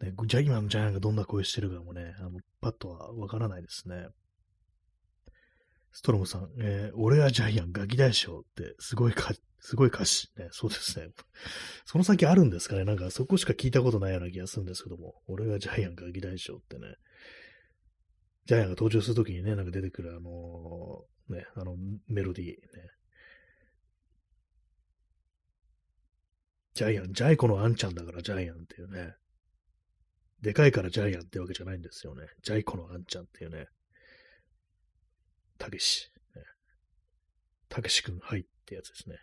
ね、じゃあ今のジャイアンがどんな声してるかもね、あのパッとはわからないですね。ストロムさん、えー、俺はジャイアンガキ大将って、すごいか、すごい歌詞。ね、そうですね。<laughs> その先あるんですかねなんかそこしか聞いたことないような気がするんですけども、俺はジャイアンガキ大将ってね、ジャイアンが登場するときにね、なんか出てくるあのー、ね、あのメロディーね。ジャイアン、ジャイコのアンちゃんだからジャイアンっていうね。でかいからジャイアンってわけじゃないんですよね。ジャイコのアンちゃんっていうね。たけし。たけしくん、はいってやつですね。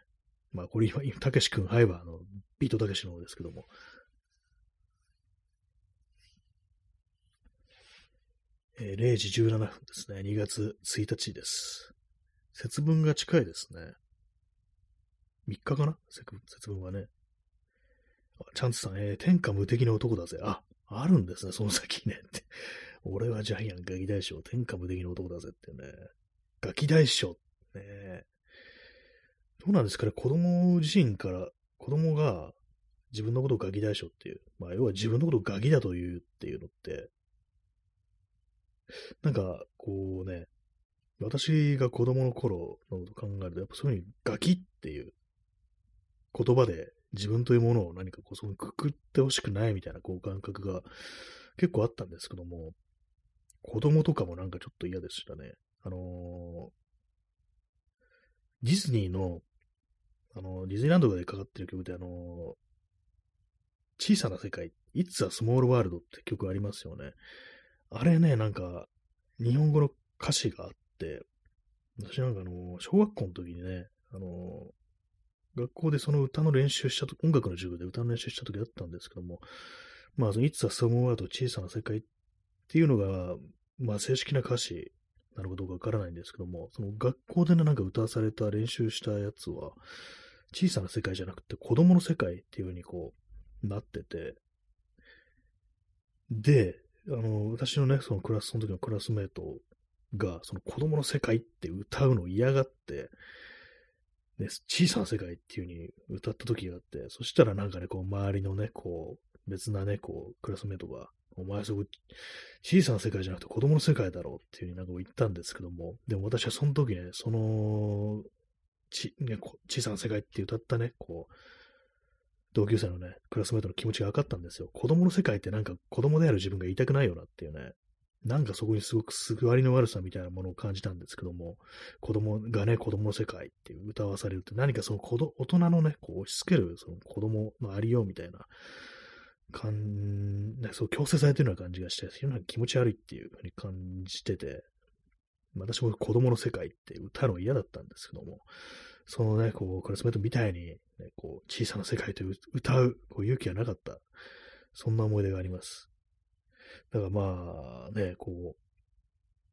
まあこれ今、たけしくん、はいはあの、ビートたけしの方ですけども。えー、0時17分ですね。2月1日です。節分が近いですね。3日かな？節分はね。チャンツさん、えー、天下無敵の男だぜ。あ、あるんですね、その先ね。俺はジャイアンガキ大将、天下無敵の男だぜってね。ガキ大将、ね。どうなんですかね、子供自身から、子供が自分のことをガキ大将っていう、まあ、要は自分のことをガキだというっていうのって、なんか、こうね、私が子供の頃のことを考えると、やっぱそういうふうにガキっていう言葉で自分というものを何かこう、そくくってほしくないみたいなこう感覚が結構あったんですけども、子供とかもなんかちょっと嫌でしたね。あのー、ディズニーの、あのー、ディズニーランドでかかってる曲で、あのー、小さな世界、It's a Small World って曲ありますよね。あれね、なんか、日本語の歌詞があって、私なんかあの、小学校の時にね、あの、学校でその歌の練習したと、音楽の授業で歌の練習した時だったんですけども、まあ、その It's a Small World 小さな世界っていうのが、まあ、正式な歌詞なのかどうかわからないんですけども、その学校でね、なんか歌わされた練習したやつは、小さな世界じゃなくて子供の世界っていう風にこう、なってて、で、あの、私のね、そのクラス、その時のクラスメイトが、その子供の世界って歌うのを嫌がって、ね、小さな世界っていう風に歌った時があって、そしたらなんかね、こう周りのね、こう、別なね、こう、クラスメイトが、お前そこ、小さな世界じゃなくて子供の世界だろうっていう風になんか言ったんですけども、でも私はその時ね、その、ち、ね、小さな世界って歌ったね、こう、同級生のね、クラスメイトの気持ちが分かったんですよ。子供の世界ってなんか子供である自分が言いたくないよなっていうね。なんかそこにすごくすわりの悪さみたいなものを感じたんですけども、子供がね、子供の世界って歌わされるって何かその子大人のね、こう押し付けるその子供のありようみたいな感、ね、そう強制されてるような感じがして、そういうのが気持ち悪いっていうふうに感じてて、私も子供の世界って歌うの嫌だったんですけども、そのね、こう、クラスメートみたいに、ね、こう、小さな世界という歌う、こう、勇気がなかった。そんな思い出があります。だからまあ、ね、こ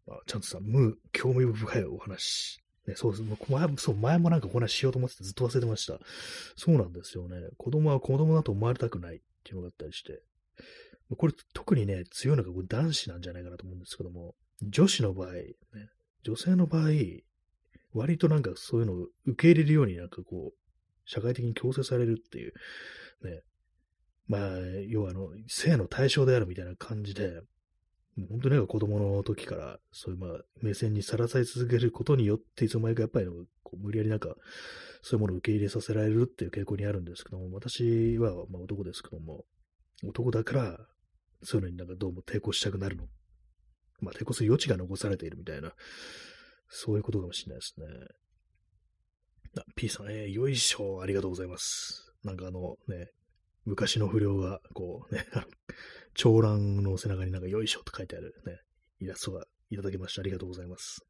う、まあ、ちゃんとさ、無、興味深いお話。ね、そうです。前そう、前もなんかお話しようと思っててずっと忘れてました。そうなんですよね。子供は子供だと思われたくないっていうのがあったりして。これ特にね、強いのが男子なんじゃないかなと思うんですけども、女子の場合、ね、女性の場合、割となんかそういうのを受け入れるようになんかこう、社会的に強制されるっていう、ね。まあ、要はあの、性の対象であるみたいな感じで、本当になんか子供の時から、そういうまあ、目線にさらされ続けることによって、いつの間にかやっぱりこう無理やりなんか、そういうものを受け入れさせられるっていう傾向にあるんですけども、私はまあ男ですけども、男だから、そういうのになんかどうも抵抗したくなるの。まあ抵抗する余地が残されているみたいな、そういうことかもしれないですね。あ、P さん、えー、よいしょ、ありがとうございます。なんかあのね、昔の不良が、こうね、<laughs> 長蘭の背中になんかよいしょと書いてあるね、イラストがいただきました。ありがとうございます。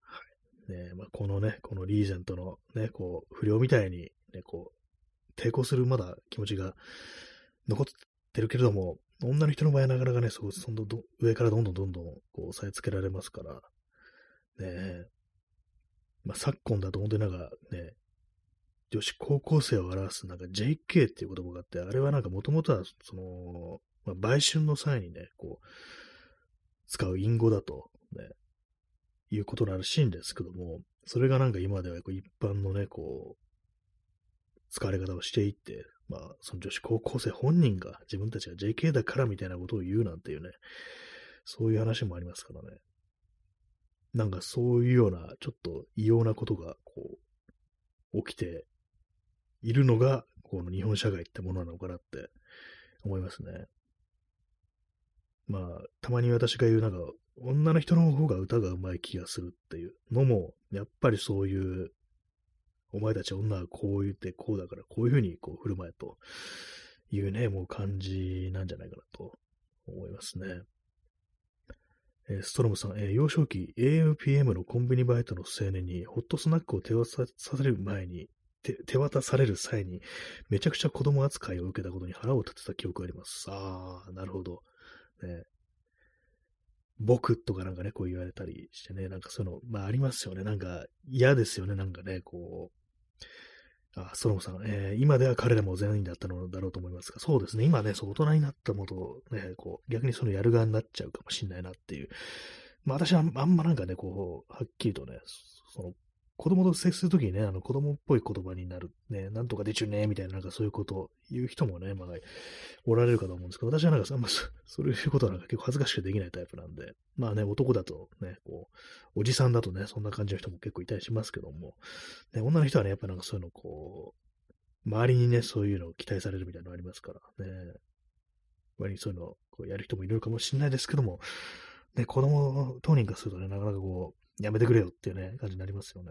はい。ね、まあ、このね、このリーゼントのね、こう、不良みたいに、ね、こう、抵抗するまだ気持ちが残ってるけれども、女の人の場合はなかなかね、そう、そのど上からどんどんどんどん、こう、押さえつけられますから、ねまあ、昨今だと本当になんかね、女子高校生を表すなんか JK っていう言葉があって、あれはなんかもともとはその、まあ、売春の際にね、こう、使う隠語だと、ね、いうことらしいんですけども、それがなんか今ではこう一般のね、こう、使われ方をしていって、まあ、その女子高校生本人が自分たちが JK だからみたいなことを言うなんていうね、そういう話もありますからね。なんかそういうような、ちょっと異様なことが、こう、起きているのが、この日本社会ってものなのかなって思いますね。まあ、たまに私が言う、なんか、女の人の方が歌が上手い気がするっていうのも、やっぱりそういう、お前たち女はこう言ってこうだから、こういうふうにこう振る舞えというね、もう感じなんじゃないかなと思いますね。えー、ストロムさん、えー、幼少期 AMPM のコンビニバイトの青年にホットスナックを手渡される前に、手渡される際に、めちゃくちゃ子供扱いを受けたことに腹を立てた記憶があります。ああ、なるほど。ね。僕とかなんかね、こう言われたりしてね、なんかその、まあありますよね。なんか嫌ですよね、なんかね、こう、あ、ストロムさん、えー、今では彼らも善人だったのだろうと思いますが、そうですね、今ね、そう大人になったもと、ね、こう、逆にそのやる側になっちゃうかもしれないなっていう。まあ私はあんまなんかね、こう、はっきりとね、その子供と接するときにね、あの子供っぽい言葉になる、ね、なんとかでちゅね、みたいな、なんかそういうことを言う人もね、まあ、おられるかと思うんですけど、私はなんかあんまそういうことはなんか結構恥ずかしくできないタイプなんで、まあね、男だとね、こう、おじさんだとね、そんな感じの人も結構いたりしますけども、ね、女の人はね、やっぱなんかそういうのこう、周りにね、そういうのを期待されるみたいなのありますからね、割にそういうのをやる人もいるかもしれないですけども、ね、子供当人かするとね、なかなかこう、やめてくれよっていうね、感じになりますよね。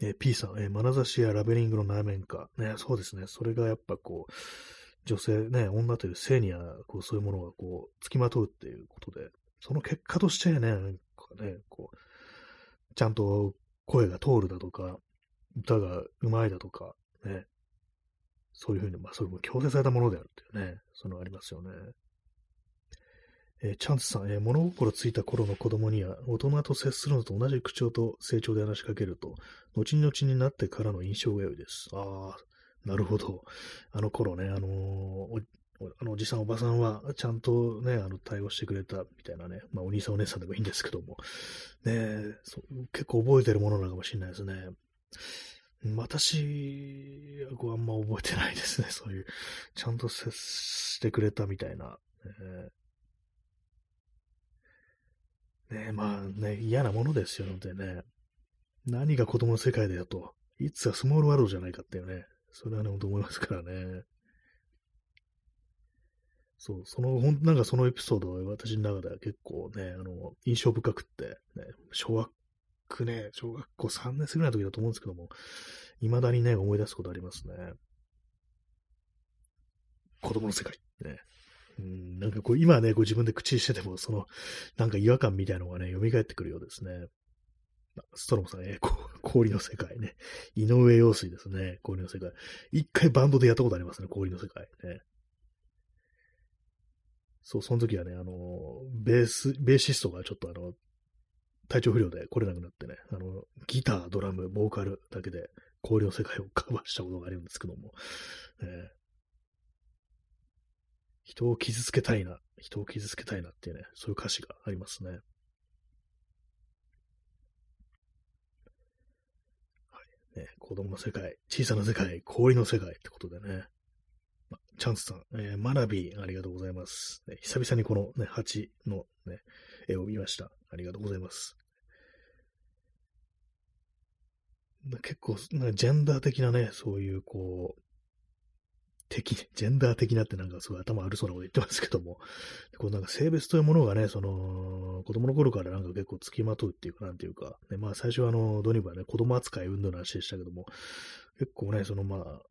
えー、P さん、えー、眼差しやラベリングの内面か。ね、そうですね。それがやっぱこう、女性、ね、女という性には、こう、そういうものがこう、付きまとうっていうことで、その結果としてね、なんかね、こう、ちゃんと声が通るだとか、歌が上手いだとか、ね、そういうふうに、まあ、それも強制されたものであるっていうね、そのありますよね。えー、チャンスさん、えー、物心ついた頃の子供には、大人と接するのと同じ口調と成長で話しかけると、後々になってからの印象が良いです。ああ、なるほど。あの頃ね、あのー、あのおじさん、おばさんは、ちゃんとね、あの、対応してくれたみたいなね、まあ、お兄さん、お姉さんでもいいんですけども、ね結構覚えてるものなのかもしれないですね。私はあんま覚えてないですね、そういう、ちゃんと接してくれたみたいな。えーねまあね、嫌なものですよのでね、何が子供の世界だよと、いつはスモールワールドじゃないかっていうね、それはね、ほんと思いますからね。そう、その、ほんなんかそのエピソード私の中では結構ね、あの、印象深くって、ね、小学ね、小学校3年生ぐらいの時だと思うんですけども、未だにね、思い出すことありますね。子供の世界ね。うん、なんかこう、今ね、こ自分で口にしてても、その、なんか違和感みたいなのがね、蘇ってくるようですね。ストロムさん、えー、<laughs> 氷の世界ね。井上陽水ですね。氷の世界。一回バンドでやったことありますね、氷の世界ね。そう、その時はね、あの、ベース、ベーシストがちょっとあの、体調不良で来れなくなってね、あの、ギター、ドラム、ボーカルだけで氷の世界をカバーしたことがあるんですけども、え人を傷つけたいな、人を傷つけたいなっていうね、そういう歌詞がありますね。はいね、子供の世界、小さな世界、氷の世界ってことでね。ま、チャンスさん、えー、マナビー、ありがとうございます。ね、久々にこのね、蜂のね、絵を見ました。ありがとうございます。結構、ジェンダー的なね、そういうこう、的、ジェンダー的なってなんかすごい頭悪そうなこと言ってますけども、<laughs> こうなんか性別というものがね、その、子供の頃からなんか結構付きまとうっていうか、なんていうか、ね、まあ最初はあの、ドニバね、子供扱い運動の話でしたけども、結構ね、そのまあ、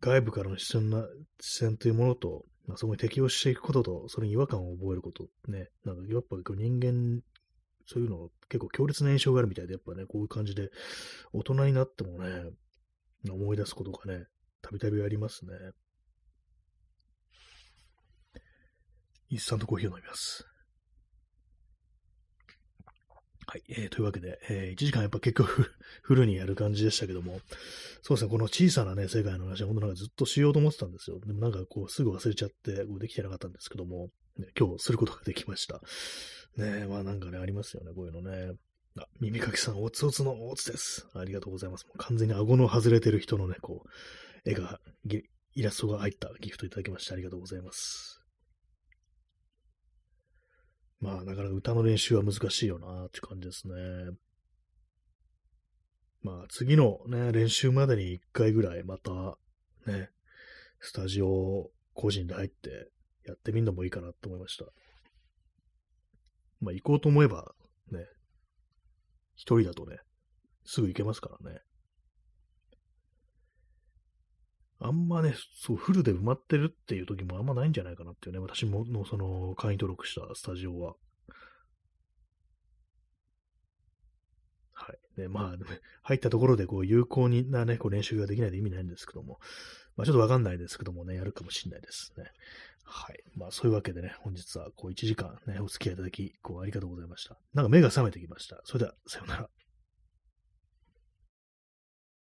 外部からの視線な、視線というものと、まあ、そこに適応していくことと、それに違和感を覚えることね、なんかやっぱ人間、そういうの結構強烈な印象があるみたいで、やっぱね、こういう感じで、大人になってもね、思い出すことがね、たびたびありますね。インスタントコーヒーを飲みます。はい。えー、というわけで、えー、1時間やっぱ結局 <laughs> フルにやる感じでしたけども、そうですね、この小さなね、世界の話は本当なんかずっとしようと思ってたんですよ。でもなんかこう、すぐ忘れちゃって、こうできてなかったんですけども、ね、今日することができました。ねまあなんかね、ありますよね、こういうのね。あ、耳かきさん、おつおつのおつです。ありがとうございます。もう完全に顎の外れてる人のね、こう、絵が、イラストが入ったギフトいただきましてありがとうございます。まあ、なかなか歌の練習は難しいよなって感じですね。まあ、次のね、練習までに一回ぐらいまた、ね、スタジオ個人で入ってやってみるのもいいかなと思いました。まあ、行こうと思えば、ね、一人だとね、すぐ行けますからね。あんまね、そう、フルで埋まってるっていう時もあんまないんじゃないかなっていうね、私ものその会員登録したスタジオは。はい。ね、まあ、入ったところでこう有効なね、こう練習ができないで意味ないんですけども、まあちょっとわかんないですけどもね、やるかもしれないですね。はい。まあそういうわけでね、本日はこう1時間ね、お付き合いいただき、こうありがとうございました。なんか目が覚めてきました。それでは、さようなら。